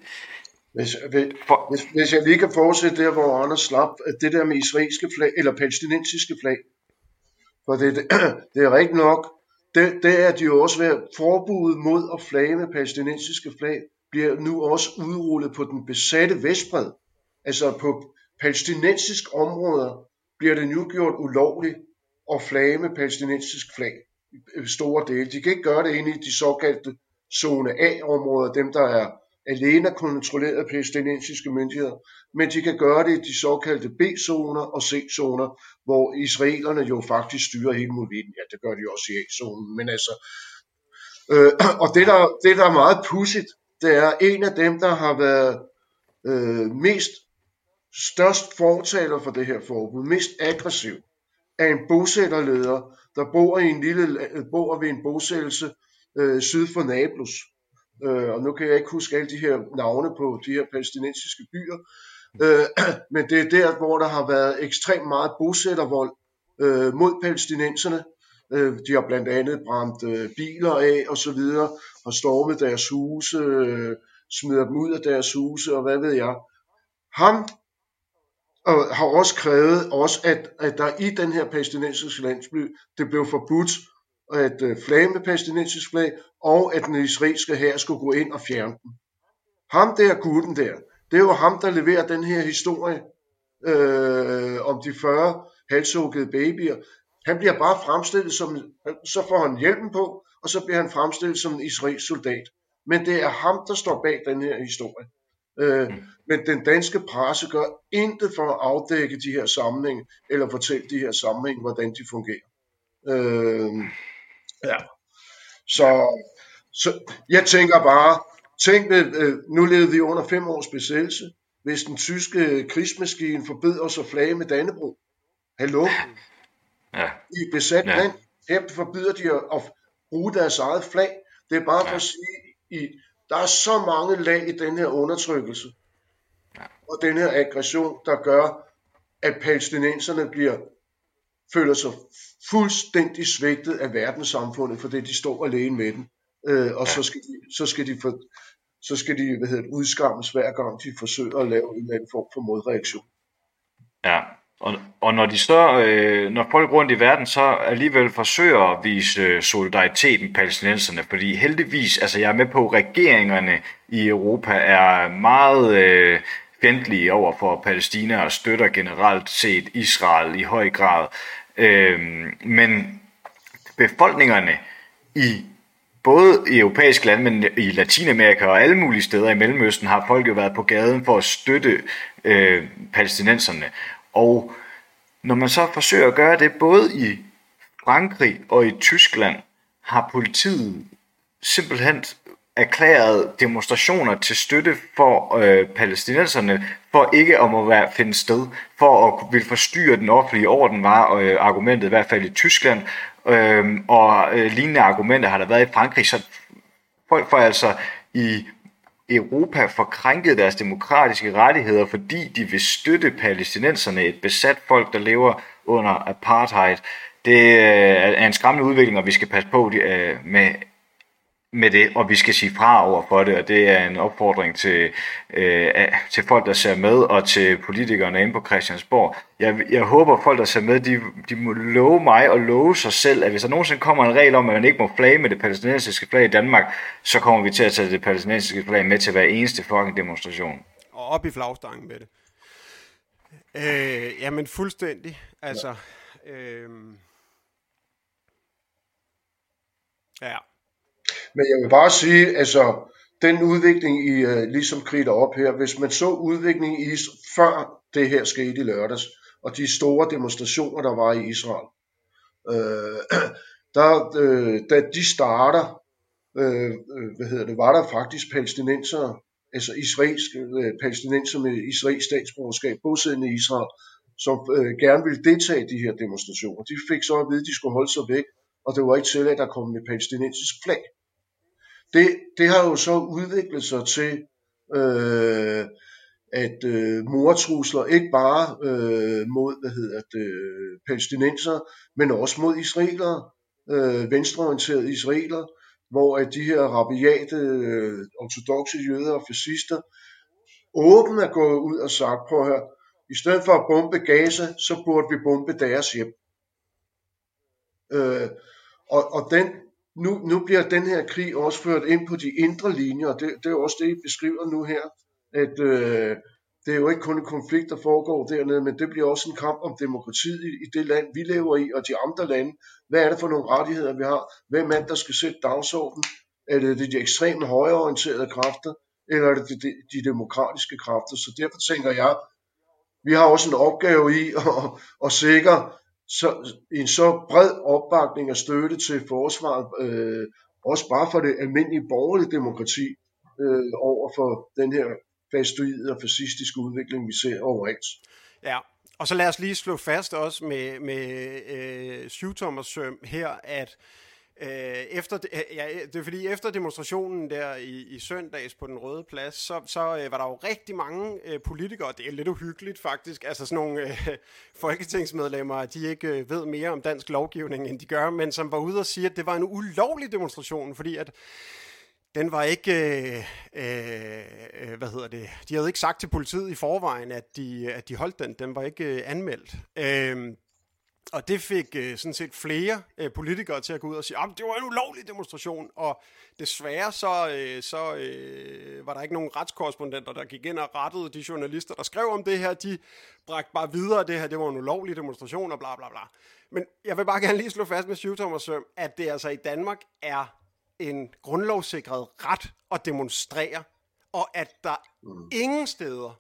hvis, hvis, hvis jeg lige kan fortsætte der, hvor Anders slap, at det der med israelske flag, eller palæstinensiske flag, for det, <clears throat> det, er rigtigt nok, det, det er de jo også ved forbuddet mod at flage med palæstinensiske flag, bliver nu også udrullet på den besatte vestbred. Altså på palæstinensisk områder bliver det nu gjort ulovligt at flage med palæstinensisk flag. Store dele. De kan ikke gøre det inde i de såkaldte zone A-områder, dem der er alene er kontrolleret af palæstinensiske myndigheder, men de kan gøre det i de såkaldte B-zoner og C-zoner, hvor israelerne jo faktisk styrer hele muligheden. Ja, det gør de også i A-zonen, men altså... Øh, <clears throat> og det der, det, der er meget pudsigt, det er en af dem, der har været øh, mest størst fortaler for det her forbud, mest aggressiv, er en bosætterleder, der bor i en lille bor ved en bosættelse øh, syd for Nablus. Øh, og nu kan jeg ikke huske alle de her navne på de her palæstinensiske byer, øh, <clears throat> men det er der, hvor der har været ekstremt meget bosættervold øh, mod palæstinenserne. Øh, de har blandt andet brændt øh, biler af og så videre, har stormet deres huse, øh, smider dem ud af deres huse og hvad ved jeg. Ham og har også krævet også, at, at der i den her palæstinensiske landsby, det blev forbudt at øh, flage med palæstinensisk flag, og at den israelske her skulle gå ind og fjerne den. Ham der gutten der, det er jo ham, der leverer den her historie øh, om de 40 halshuggede babyer. Han bliver bare fremstillet som, så får han hjælpen på, og så bliver han fremstillet som en israelsk soldat. Men det er ham, der står bag den her historie. Øh, men den danske presse gør intet for at afdække de her sammenhænge, eller fortælle de her sammenhænge, hvordan de fungerer. Øh, ja. Så, så jeg tænker bare, tænk, øh, nu levede vi under fem års besættelse, hvis den tyske krigsmaskine forbød os at flage med Dannebro. Hallo? Ja. I et besat ja. land, her forbyder de at, at bruge deres eget flag. Det er bare ja. for at sige, i, der er så mange lag i den her undertrykkelse, ja. og den her aggression, der gør, at palæstinenserne bliver, føler sig fuldstændig svigtet af verdenssamfundet, fordi de står alene med den. Øh, og så skal de, så skal de, for, så skal de hvad hedder det, udskammes hver gang de forsøger at lave en eller anden form for modreaktion. Ja, og, og når de så, øh, når folk rundt i verden så alligevel forsøger at vise øh, solidaritet med palæstinenserne, fordi heldigvis, altså jeg er med på, at regeringerne i Europa er meget øh, fjendtlige over for Palæstina og støtter generelt set Israel i høj grad. Øh, men befolkningerne i både i europæiske lande, men i Latinamerika og alle mulige steder i Mellemøsten har folk jo været på gaden for at støtte øh, palæstinenserne. Og når man så forsøger at gøre det både i Frankrig og i Tyskland, har politiet simpelthen erklærede demonstrationer til støtte for øh, palæstinenserne, for ikke at må være, finde sted, for at ville forstyrre den offentlige orden, var øh, argumentet i hvert fald i Tyskland, øh, og øh, lignende argumenter har der været i Frankrig, så folk får altså i Europa får krænket deres demokratiske rettigheder, fordi de vil støtte palæstinenserne, et besat folk, der lever under apartheid. Det øh, er en skræmmende udvikling, og vi skal passe på øh, med med det, og vi skal sige fra over for det, og det er en opfordring til, øh, til folk, der ser med, og til politikerne inde på Christiansborg. Jeg, jeg håber, folk, der ser med, de, de må love mig og love sig selv, at hvis der nogensinde kommer en regel om, at man ikke må flage med det palæstinensiske flag i Danmark, så kommer vi til at tage det palæstinensiske flag med til hver eneste fucking demonstration. Og op i flagstangen med det. Øh, jamen fuldstændig. Altså, øh, ja. Men jeg vil bare sige, altså, den udvikling, I uh, ligesom kridt op her, hvis man så udviklingen i før det her skete i lørdags, og de store demonstrationer, der var i Israel, øh, <clears throat> der, øh, da de starter, øh, øh, hvad hedder det, var der faktisk palæstinenser, altså israelske øh, palæstinenser med israelsk statsborgerskab, bosiddende i Israel, som øh, gerne ville deltage i de her demonstrationer. De fik så at vide, at de skulle holde sig væk, og det var ikke tilladt at der kom med palæstinensisk flag. Det, det har jo så udviklet sig til, øh, at øh, mortrusler ikke bare øh, mod hvad hedder det, palæstinenser, men også mod israelere, øh, venstreorienterede israelere, hvor at de her rabiate øh, ortodoxe jøder og fascister åbent er gået ud og sagt, prøv at høre, i stedet for at bombe Gaza, så burde vi bombe deres hjem. Øh, og, og den, nu, nu bliver den her krig også ført ind på de indre linjer, og det, det er også det, I beskriver nu her, at øh, det er jo ikke kun en konflikt, der foregår dernede, men det bliver også en kamp om demokratiet i, i det land, vi lever i, og de andre lande. Hvad er det for nogle rettigheder, vi har? Hvem er det, der skal sætte dagsordenen? Er det de ekstreme højreorienterede kræfter, eller er det de, de demokratiske kræfter? Så derfor tænker jeg, vi har også en opgave i at, at sikre så, en så bred opbakning og støtte til forsvaret, øh, også bare for det almindelige borgerlige demokrati, øh, over for den her fastoide og fascistiske udvikling, vi ser overalt. Ja, og så lad os lige slå fast også med, med øh, syvtommersøm her, at øh, Øh, efter, øh, ja, det er fordi efter demonstrationen der i, i søndags på den røde plads, så, så øh, var der jo rigtig mange øh, politikere, det er lidt uhyggeligt faktisk, altså sådan nogle øh, <laughs> folketingsmedlemmer, de ikke øh, ved mere om dansk lovgivning, end de gør, men som var ude og sige, at det var en ulovlig demonstration, fordi at den var ikke, øh, øh, øh, hvad hedder det, de havde ikke sagt til politiet i forvejen, at de, at de holdt den, den var ikke øh, anmeldt. Øh, og det fik øh, sådan set flere øh, politikere til at gå ud og sige, at det var en ulovlig demonstration, og desværre så, øh, så øh, var der ikke nogen retskorrespondenter, der gik ind og rettede de journalister, der skrev om det her, de bragte bare videre, at det her det var en ulovlig demonstration, og bla bla bla. Men jeg vil bare gerne lige slå fast med syvtommersøm, at det altså i Danmark er en grundlovssikret ret at demonstrere, og at der mm. ingen steder,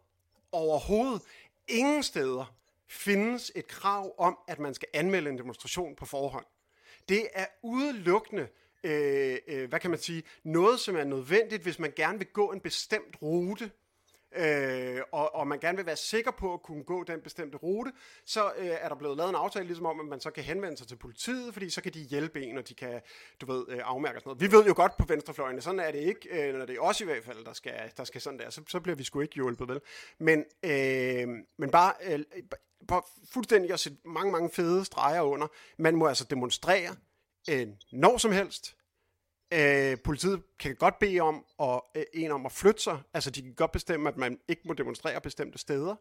overhovedet ingen steder, findes et krav om, at man skal anmelde en demonstration på forhånd. Det er udelukkende, øh, øh, hvad kan man sige, noget, som er nødvendigt, hvis man gerne vil gå en bestemt rute øh, og, og man gerne vil være sikker på at kunne gå den bestemte rute, så øh, er der blevet lavet en aftale ligesom om, at man så kan henvende sig til politiet, fordi så kan de hjælpe en, og de kan, du ved, øh, afmærke sådan noget. Vi ved jo godt på venstrefløjen, sådan er det ikke, øh, når det er os i hvert fald, der skal, der skal sådan der, så, så bliver vi sgu ikke hjulpet, vel? Men, øh, men bare, øh, bare fuldstændig at sætte mange, mange fede streger under. Man må altså demonstrere øh, når som helst, Øh, politiet kan godt bede om at, øh, en om at flytte sig. Altså, de kan godt bestemme, at man ikke må demonstrere bestemte steder.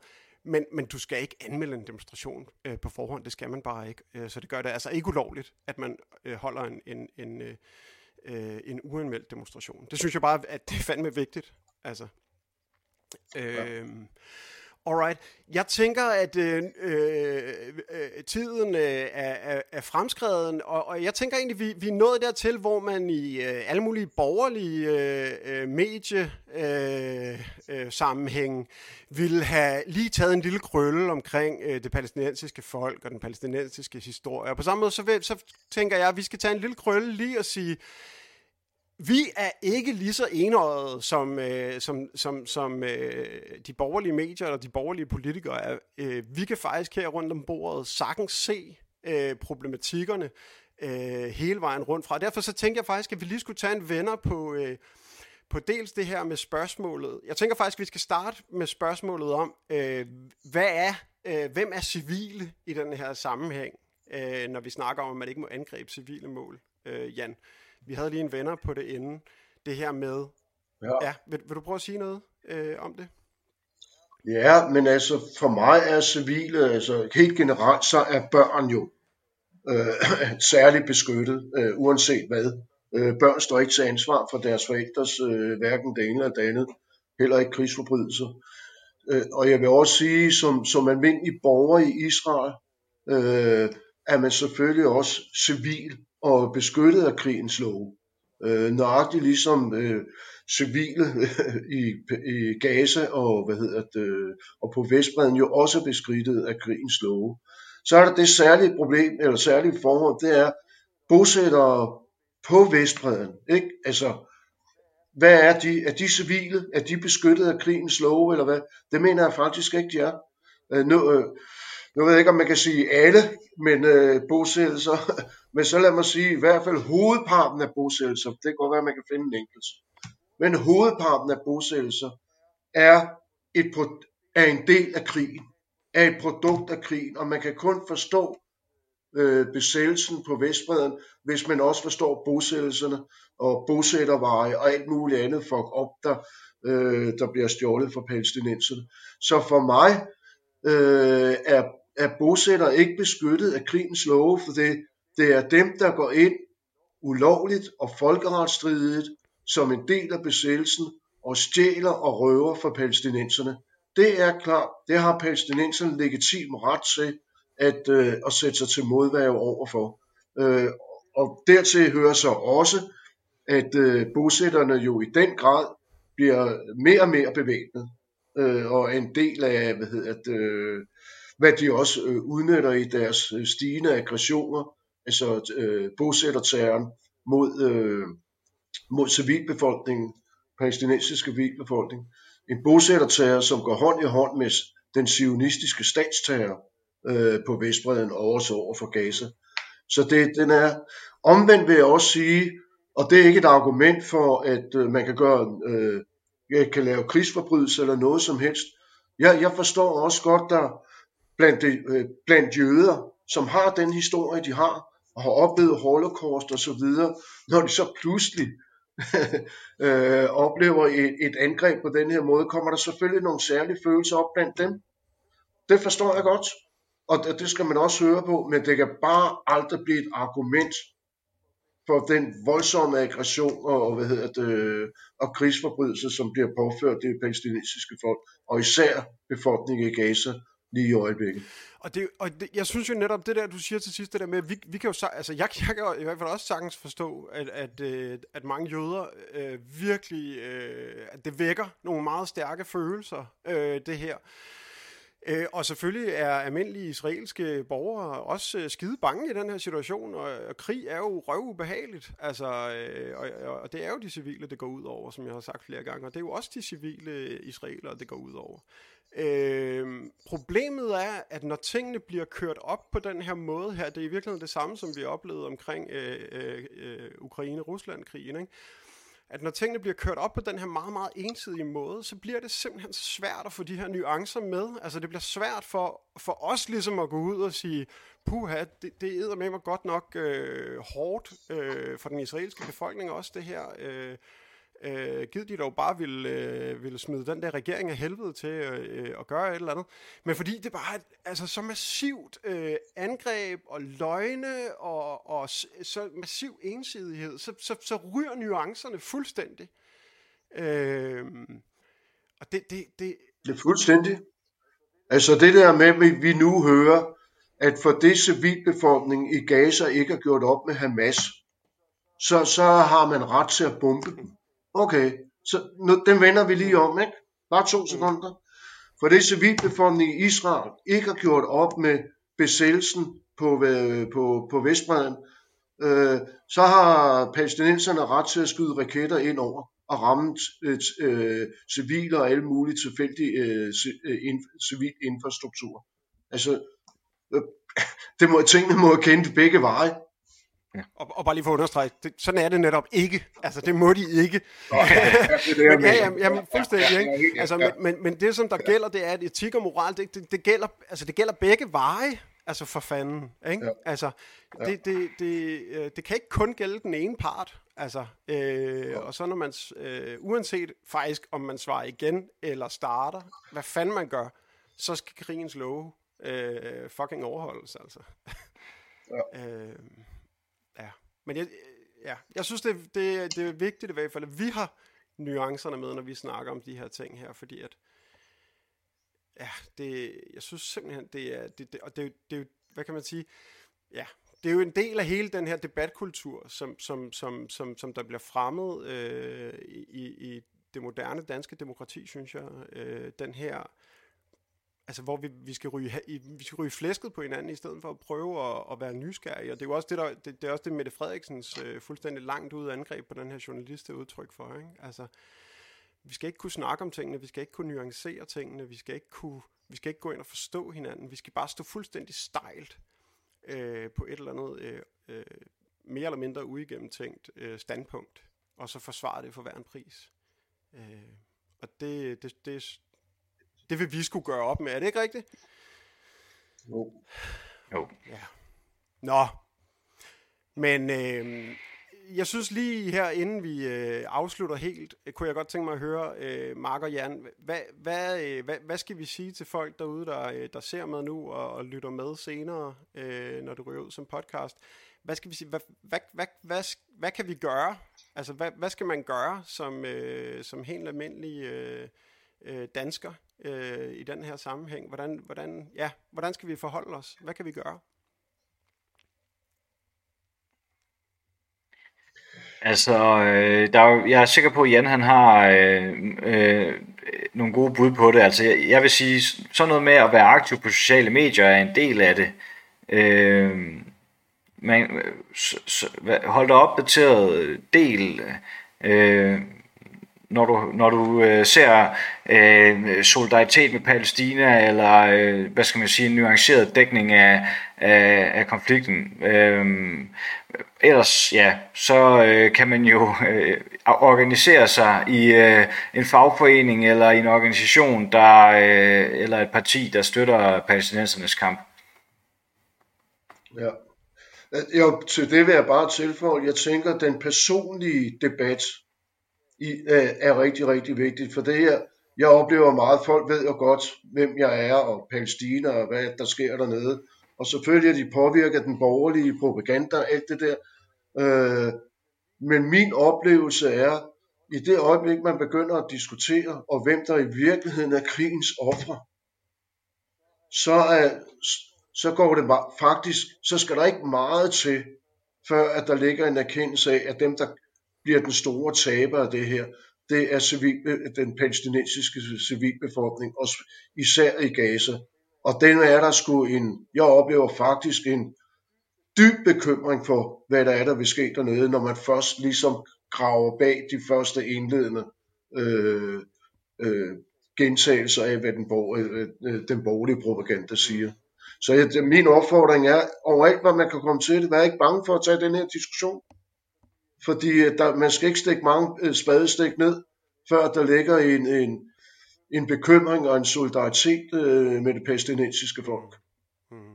Men, men du skal ikke anmelde en demonstration øh, på forhånd. Det skal man bare ikke. Øh, så det gør det altså ikke ulovligt, at man øh, holder en, en, en, øh, øh en uanmeldt demonstration. Det synes jeg bare, at det er fandme vigtigt. Altså. Øh, ja. Alright. Jeg tænker, at øh, øh, øh, tiden øh, er, er, er fremskreden, og, og jeg tænker egentlig, vi, vi er nået dertil, hvor man i øh, alle mulige borgerlige øh, øh mediesammenhæng øh, øh, ville have lige taget en lille krølle omkring øh, det palæstinensiske folk og den palæstinensiske historie. Og på samme måde, så, vil, så tænker jeg, at vi skal tage en lille krølle lige og sige, vi er ikke lige så enøjet, som, øh, som, som, som øh, de borgerlige medier eller de borgerlige politikere er. Øh, vi kan faktisk her rundt om bordet sagtens se øh, problematikkerne øh, hele vejen rundt fra. Derfor så tænker jeg faktisk, at vi lige skulle tage en venner på, øh, på dels det her med spørgsmålet. Jeg tænker faktisk, at vi skal starte med spørgsmålet om, øh, hvad er, øh, hvem er civile i den her sammenhæng, øh, når vi snakker om, at man ikke må angribe civile mål, øh, Jan. Vi havde lige en venner på det inden. Det her med... Ja. ja vil, vil du prøve at sige noget øh, om det? Ja, men altså for mig er civile, altså helt generelt, så er børn jo øh, <clears throat> særligt beskyttet, øh, uanset hvad. Øh, børn står ikke til ansvar for deres forældres øh, hverken det ene eller det andet, heller ikke krigsforbrydelser. Øh, og jeg vil også sige, som, som almindelig borger i Israel, øh, er man selvfølgelig også civil og beskyttet af krigens love. Øh, nøjagtigt ligesom øh, civile <laughs> i, i Gaza og, hvad hedder det, og på Vestbreden jo også beskridtet af krigens love. Så er der det særlige problem, eller særlige forhold, det er bosættere på Vestbreden. Ikke? Altså, hvad er de? Er de civile? Er de beskyttet af krigens love, eller hvad? Det mener jeg faktisk ikke, de er. Øh, nu, øh, nu ved jeg ikke, om man kan sige alle, men øh, bosættelser, <laughs> men så lad mig sige, i hvert fald hovedparten af bosættelser, det kan godt være, at man kan finde en enkelt, men hovedparten af bosættelser er, et, er en del af krigen, er et produkt af krigen, og man kan kun forstå øh, besættelsen på Vestbreden, hvis man også forstår bosættelserne og bosætterveje og alt muligt andet folk op, der, øh, der bliver stjålet fra palæstinenserne. Så for mig øh, er er bosættere ikke beskyttet af krigens love, for det, det er dem, der går ind ulovligt og folkeretstridigt som en del af besættelsen og stjæler og røver for palæstinenserne. Det er klart, det har palæstinenserne legitim ret til at, øh, at sætte sig til modværge overfor. Øh, og dertil hører så også, at øh, bosætterne jo i den grad bliver mere og mere bevæbnet, øh, og en del af, hvad hedder det, øh, hvad de også øh, udnytter i deres øh, stigende aggressioner, altså øh, bosætterterren mod, øh, mod civilbefolkningen, palæstinensiske civilbefolkning. En bosætterterror, som går hånd i hånd med den sionistiske statsterror øh, på Vestbreden og også over for Gaza. Så det, den er omvendt vil jeg også sige, og det er ikke et argument for, at øh, man kan gøre, øh, jeg kan lave krigsforbrydelser eller noget som helst. Jeg, jeg forstår også godt, der blandt, øh, blandt jøder, som har den historie, de har, og har oplevet holocaust og så videre, når de så pludselig <laughs> øh, oplever et, et angreb på den her måde, kommer der selvfølgelig nogle særlige følelser op blandt dem. Det forstår jeg godt, og det, det skal man også høre på, men det kan bare aldrig blive et argument for den voldsomme aggression og, hvad hedder det, øh, og krigsforbrydelse, som bliver påført det palæstinensiske folk, og især befolkningen i Gaza lige i øjeblikket. Og, det, og det, jeg synes jo netop, det der, du siger til sidst, det der med, vi, vi kan jo, altså jeg, jeg kan jo i hvert fald også sagtens forstå, at, at, øh, at mange jøder øh, virkelig, øh, at det vækker nogle meget stærke følelser, øh, det her. Øh, og selvfølgelig er almindelige israelske borgere også øh, skide bange i den her situation, og, og krig er jo røvubehageligt, altså, øh, og, og det er jo de civile, det går ud over, som jeg har sagt flere gange, og det er jo også de civile israelere, det går ud over. Øh, problemet er, at når tingene bliver kørt op på den her måde her, det er i virkeligheden det samme, som vi oplevede omkring øh, øh, øh Ukraine-Rusland-krigen, ikke? At når tingene bliver kørt op på den her meget, meget ensidige måde, så bliver det simpelthen svært at få de her nuancer med. Altså det bliver svært for, for os ligesom at gå ud og sige, puha, det, det er med mig godt nok øh, hårdt øh, for den israelske befolkning også, det her. Øh, øh, givet de dog bare ville, øh, ville smide den der regering af helvede til øh, at gøre et eller andet. Men fordi det bare er altså, så massivt øh, angreb og løgne og, og så massiv ensidighed, så, så, så ryger nuancerne fuldstændig. Øh, og det, det, det... Det er fuldstændig. Altså det der med, at vi nu hører, at for det civilbefolkningen i Gaza ikke har gjort op med Hamas, så, så har man ret til at bombe dem. Okay, så nu, den vender vi lige om, ikke? Bare to sekunder. For det civilbefolkningen i Israel ikke har gjort op med besættelsen på, på, på Vestbreden, øh, så har palæstinenserne ret til at skyde raketter ind over og ramme øh, øh, civile og alle mulige tilfældige øh, øh in, civil infrastruktur. Altså, øh, <laughs> det må, tingene må kende begge veje. Ja. Og, og bare lige for at understrege, det, sådan er det netop ikke. Altså, det må de ikke. <laughs> men, ja, jamen, jamen, fuldstændig, ikke? Altså, men, men, men det, som der gælder, det er, at etik og moral, det, det, det, gælder, altså, det gælder begge veje. Altså, for fanden. Ikke? Ja. Altså, det, det, det, øh, det kan ikke kun gælde den ene part. Altså, øh, ja. og så når man, øh, uanset faktisk, om man svarer igen eller starter, hvad fanden man gør, så skal krigens love øh, fucking overholdes, altså. Ja. <laughs> øh, men jeg, ja, jeg synes, det, det, det er vigtigt i hvert fald, at vi har nuancerne med, når vi snakker om de her ting her, fordi at, ja, det, jeg synes simpelthen, det er, det, det, og det, det, hvad kan man sige, ja, det er jo en del af hele den her debatkultur, som, som, som, som, som der bliver fremmet øh, i, i det moderne danske demokrati, synes jeg. Øh, den her altså hvor vi, vi, skal ryge, vi skal ryge flæsket på hinanden, i stedet for at prøve at, at være nysgerrige. Og det er jo også det, der, det, det er også det Mette Frederiksens øh, fuldstændig langt ud angreb på den her journalist er udtryk for. Ikke? Altså, vi skal ikke kunne snakke om tingene, vi skal ikke kunne nuancere tingene, vi skal ikke kunne, vi skal ikke gå ind og forstå hinanden, vi skal bare stå fuldstændig stejlt øh, på et eller andet øh, øh, mere eller mindre uigennemtænkt øh, standpunkt, og så forsvare det for hver en pris. Øh, og det, det, det, det vil vi skulle gøre op med. Er det ikke rigtigt? Jo. Jo. Ja. Nå. Men øh, jeg synes lige her, inden vi øh, afslutter helt, øh, kunne jeg godt tænke mig at høre, øh, Mark og Jan, hvad, hvad, øh, hvad, hvad skal vi sige til folk derude, der, øh, der ser med nu og, og lytter med senere, øh, når det ryger ud som podcast? Hvad skal vi sige? Hvad, hvad, hvad, hvad, hvad kan vi gøre? Altså, hvad, hvad skal man gøre som, øh, som helt almindelig øh, øh, dansker øh, i den her sammenhæng? Hvordan, hvordan, ja, hvordan skal vi forholde os? Hvad kan vi gøre? Altså, øh, der er, jeg er sikker på, at Jan han har øh, øh, nogle gode bud på det. Altså, jeg, jeg vil sige, sådan noget med at være aktiv på sociale medier er en del af det. Øh, man, øh, s- s- hold dig opdateret, øh, del. Øh, når du, når du øh, ser øh, solidaritet med Palæstina, eller øh, hvad skal man sige, en nuanceret dækning af, af, af konflikten. Øh, ellers, ja, så øh, kan man jo øh, organisere sig i øh, en fagforening, eller i en organisation, der, øh, eller et parti, der støtter palæstinensernes kamp. Ja. Jo, til det vil jeg bare tilføje, jeg tænker, den personlige debat i, er, er rigtig, rigtig vigtigt, for det her, jeg oplever meget, folk ved jo godt, hvem jeg er, og Palæstina, og hvad der sker dernede, og selvfølgelig er de påvirket af den borgerlige propaganda og alt det der, øh, men min oplevelse er, i det øjeblik, man begynder at diskutere, og hvem der i virkeligheden er krigens ofre, så, er, så går det faktisk, så skal der ikke meget til, før at der ligger en erkendelse af, at dem, der bliver den store taber af det her, det er civil, øh, den palæstinensiske civilbefolkning, og især i Gaza. Og den er der sgu en, jeg oplever faktisk en dyb bekymring for, hvad der er, der vil ske dernede, når man først ligesom graver bag de første indledende øh, øh, gentagelser af, hvad den, bor, øh, øh den borgerlige propaganda siger. Så jeg, min opfordring er, overalt hvor man kan komme til det, vær ikke bange for at tage den her diskussion. Fordi øh, der, man skal ikke stikke mange øh, spadestik ned, før der ligger en, en, en bekymring og en solidaritet øh, med det palæstinensiske folk. Mm-hmm.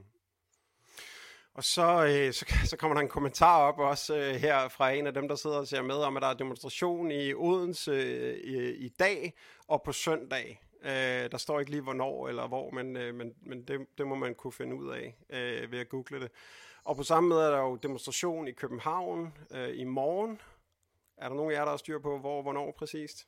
Og så, øh, så, så kommer der en kommentar op også øh, her fra en af dem, der sidder og ser med, om at der er demonstration i Odense øh, i, i dag og på søndag. Øh, der står ikke lige hvornår eller hvor, men, øh, men, men det, det må man kunne finde ud af øh, ved at google det. Og på samme måde er der jo demonstration i København øh, i morgen. Er der nogen af jer, der har styr på, hvor hvornår præcist?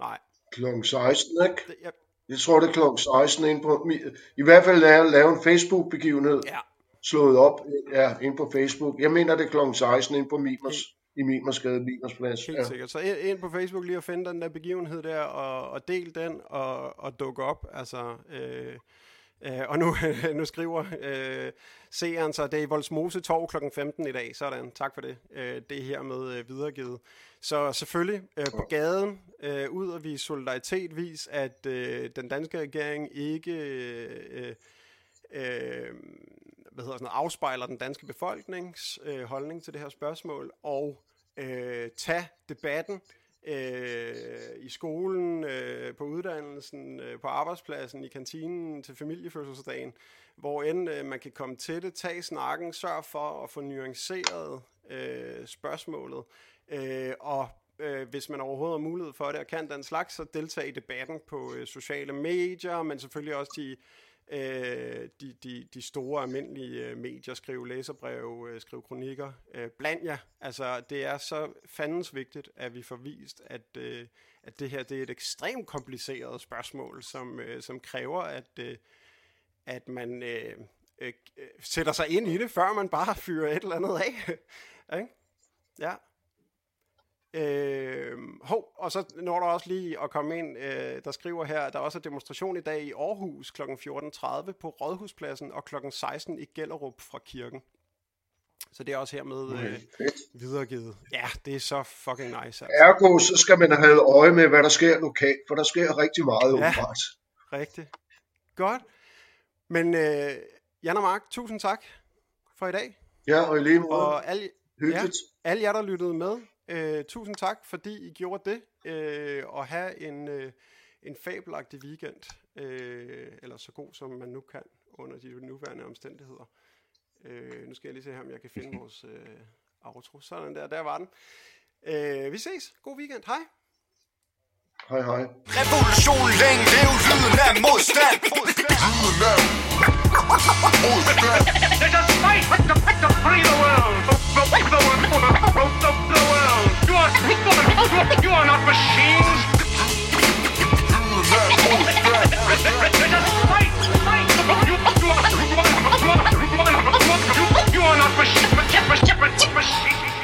Nej. Klokken 16, ikke? Det, jeg, Jeg tror, det er klokken 16 inde på, i hvert fald lave, lave en Facebook-begivenhed, ja, slået op ja, ind på Facebook. Jeg mener, det er klokken 16 inde på Mimers, i Mimersgade, Mimersplads. Helt Ja. sikkert. Så ind, ind på Facebook lige og finde den der begivenhed der, og, og del den, og, og dukke op. Altså, øh, øh, og nu, <laughs> nu skriver øh, seeren så, det er i Voldsmose Torv kl. 15 i dag. Sådan, tak for det. Øh, det er her med øh, videregivet. Så selvfølgelig øh, på gaden, øh, ud og vise solidaritet, vis at øh, den danske regering ikke... Øh, øh, hvad hedder sådan noget, afspejler den danske befolknings øh, holdning til det her spørgsmål, og øh, tage debatten øh, i skolen, øh, på uddannelsen, øh, på arbejdspladsen, i kantinen, til familiefødselsdagen, hvor end øh, man kan komme til det, tage snakken, sørg for at få nuanceret øh, spørgsmålet, øh, og øh, hvis man overhovedet har mulighed for det, og kan den slags, så deltage i debatten på øh, sociale medier, men selvfølgelig også de øh, de, de, de store almindelige øh, medier, skrive læserbrev, øh, skrive kronikker, øh, bland jer. Altså, det er så fandens vigtigt, at vi får vist, at, øh, at det her det er et ekstremt kompliceret spørgsmål, som, øh, som kræver, at, øh, at man øh, øh, sætter sig ind i det, før man bare fyrer et eller andet af. <laughs> Ikke? Ja. Øh, hov, og så når der også lige at komme ind, øh, der skriver her, at der også er demonstration i dag i Aarhus kl. 14.30 på Rådhuspladsen og kl. 16 i Gellerup fra kirken. Så det er også hermed øh, videregivet. Ja, det er så fucking nice. Altså. Ergo, så skal man have øje med, hvad der sker lokalt, for der sker rigtig meget Ja. åbenbart. Rigtigt. Godt. Men øh, Jan og Mark, tusind tak for i dag. Ja, og i lige måde, Og alle, hyggeligt. Ja, alle jer, der lyttede med, Øh, tusind tak, fordi I gjorde det, øh, og have en, øh, en fabelagtig weekend, øh, eller så god som man nu kan under de nuværende omstændigheder. Øh, nu skal jeg lige se her, om jeg kan finde <laughs> vores øh, outro. Sådan der, der var den. Øh, vi ses. God weekend. Hej. Hej, hej. Revolution, længe lev, lyden af modstand. Lyden af modstand. There's a fight with the, with the free the world. The, the, the, the, the, the, the, the, You are, not machines. You, are, not machines. Machine, machine, machine.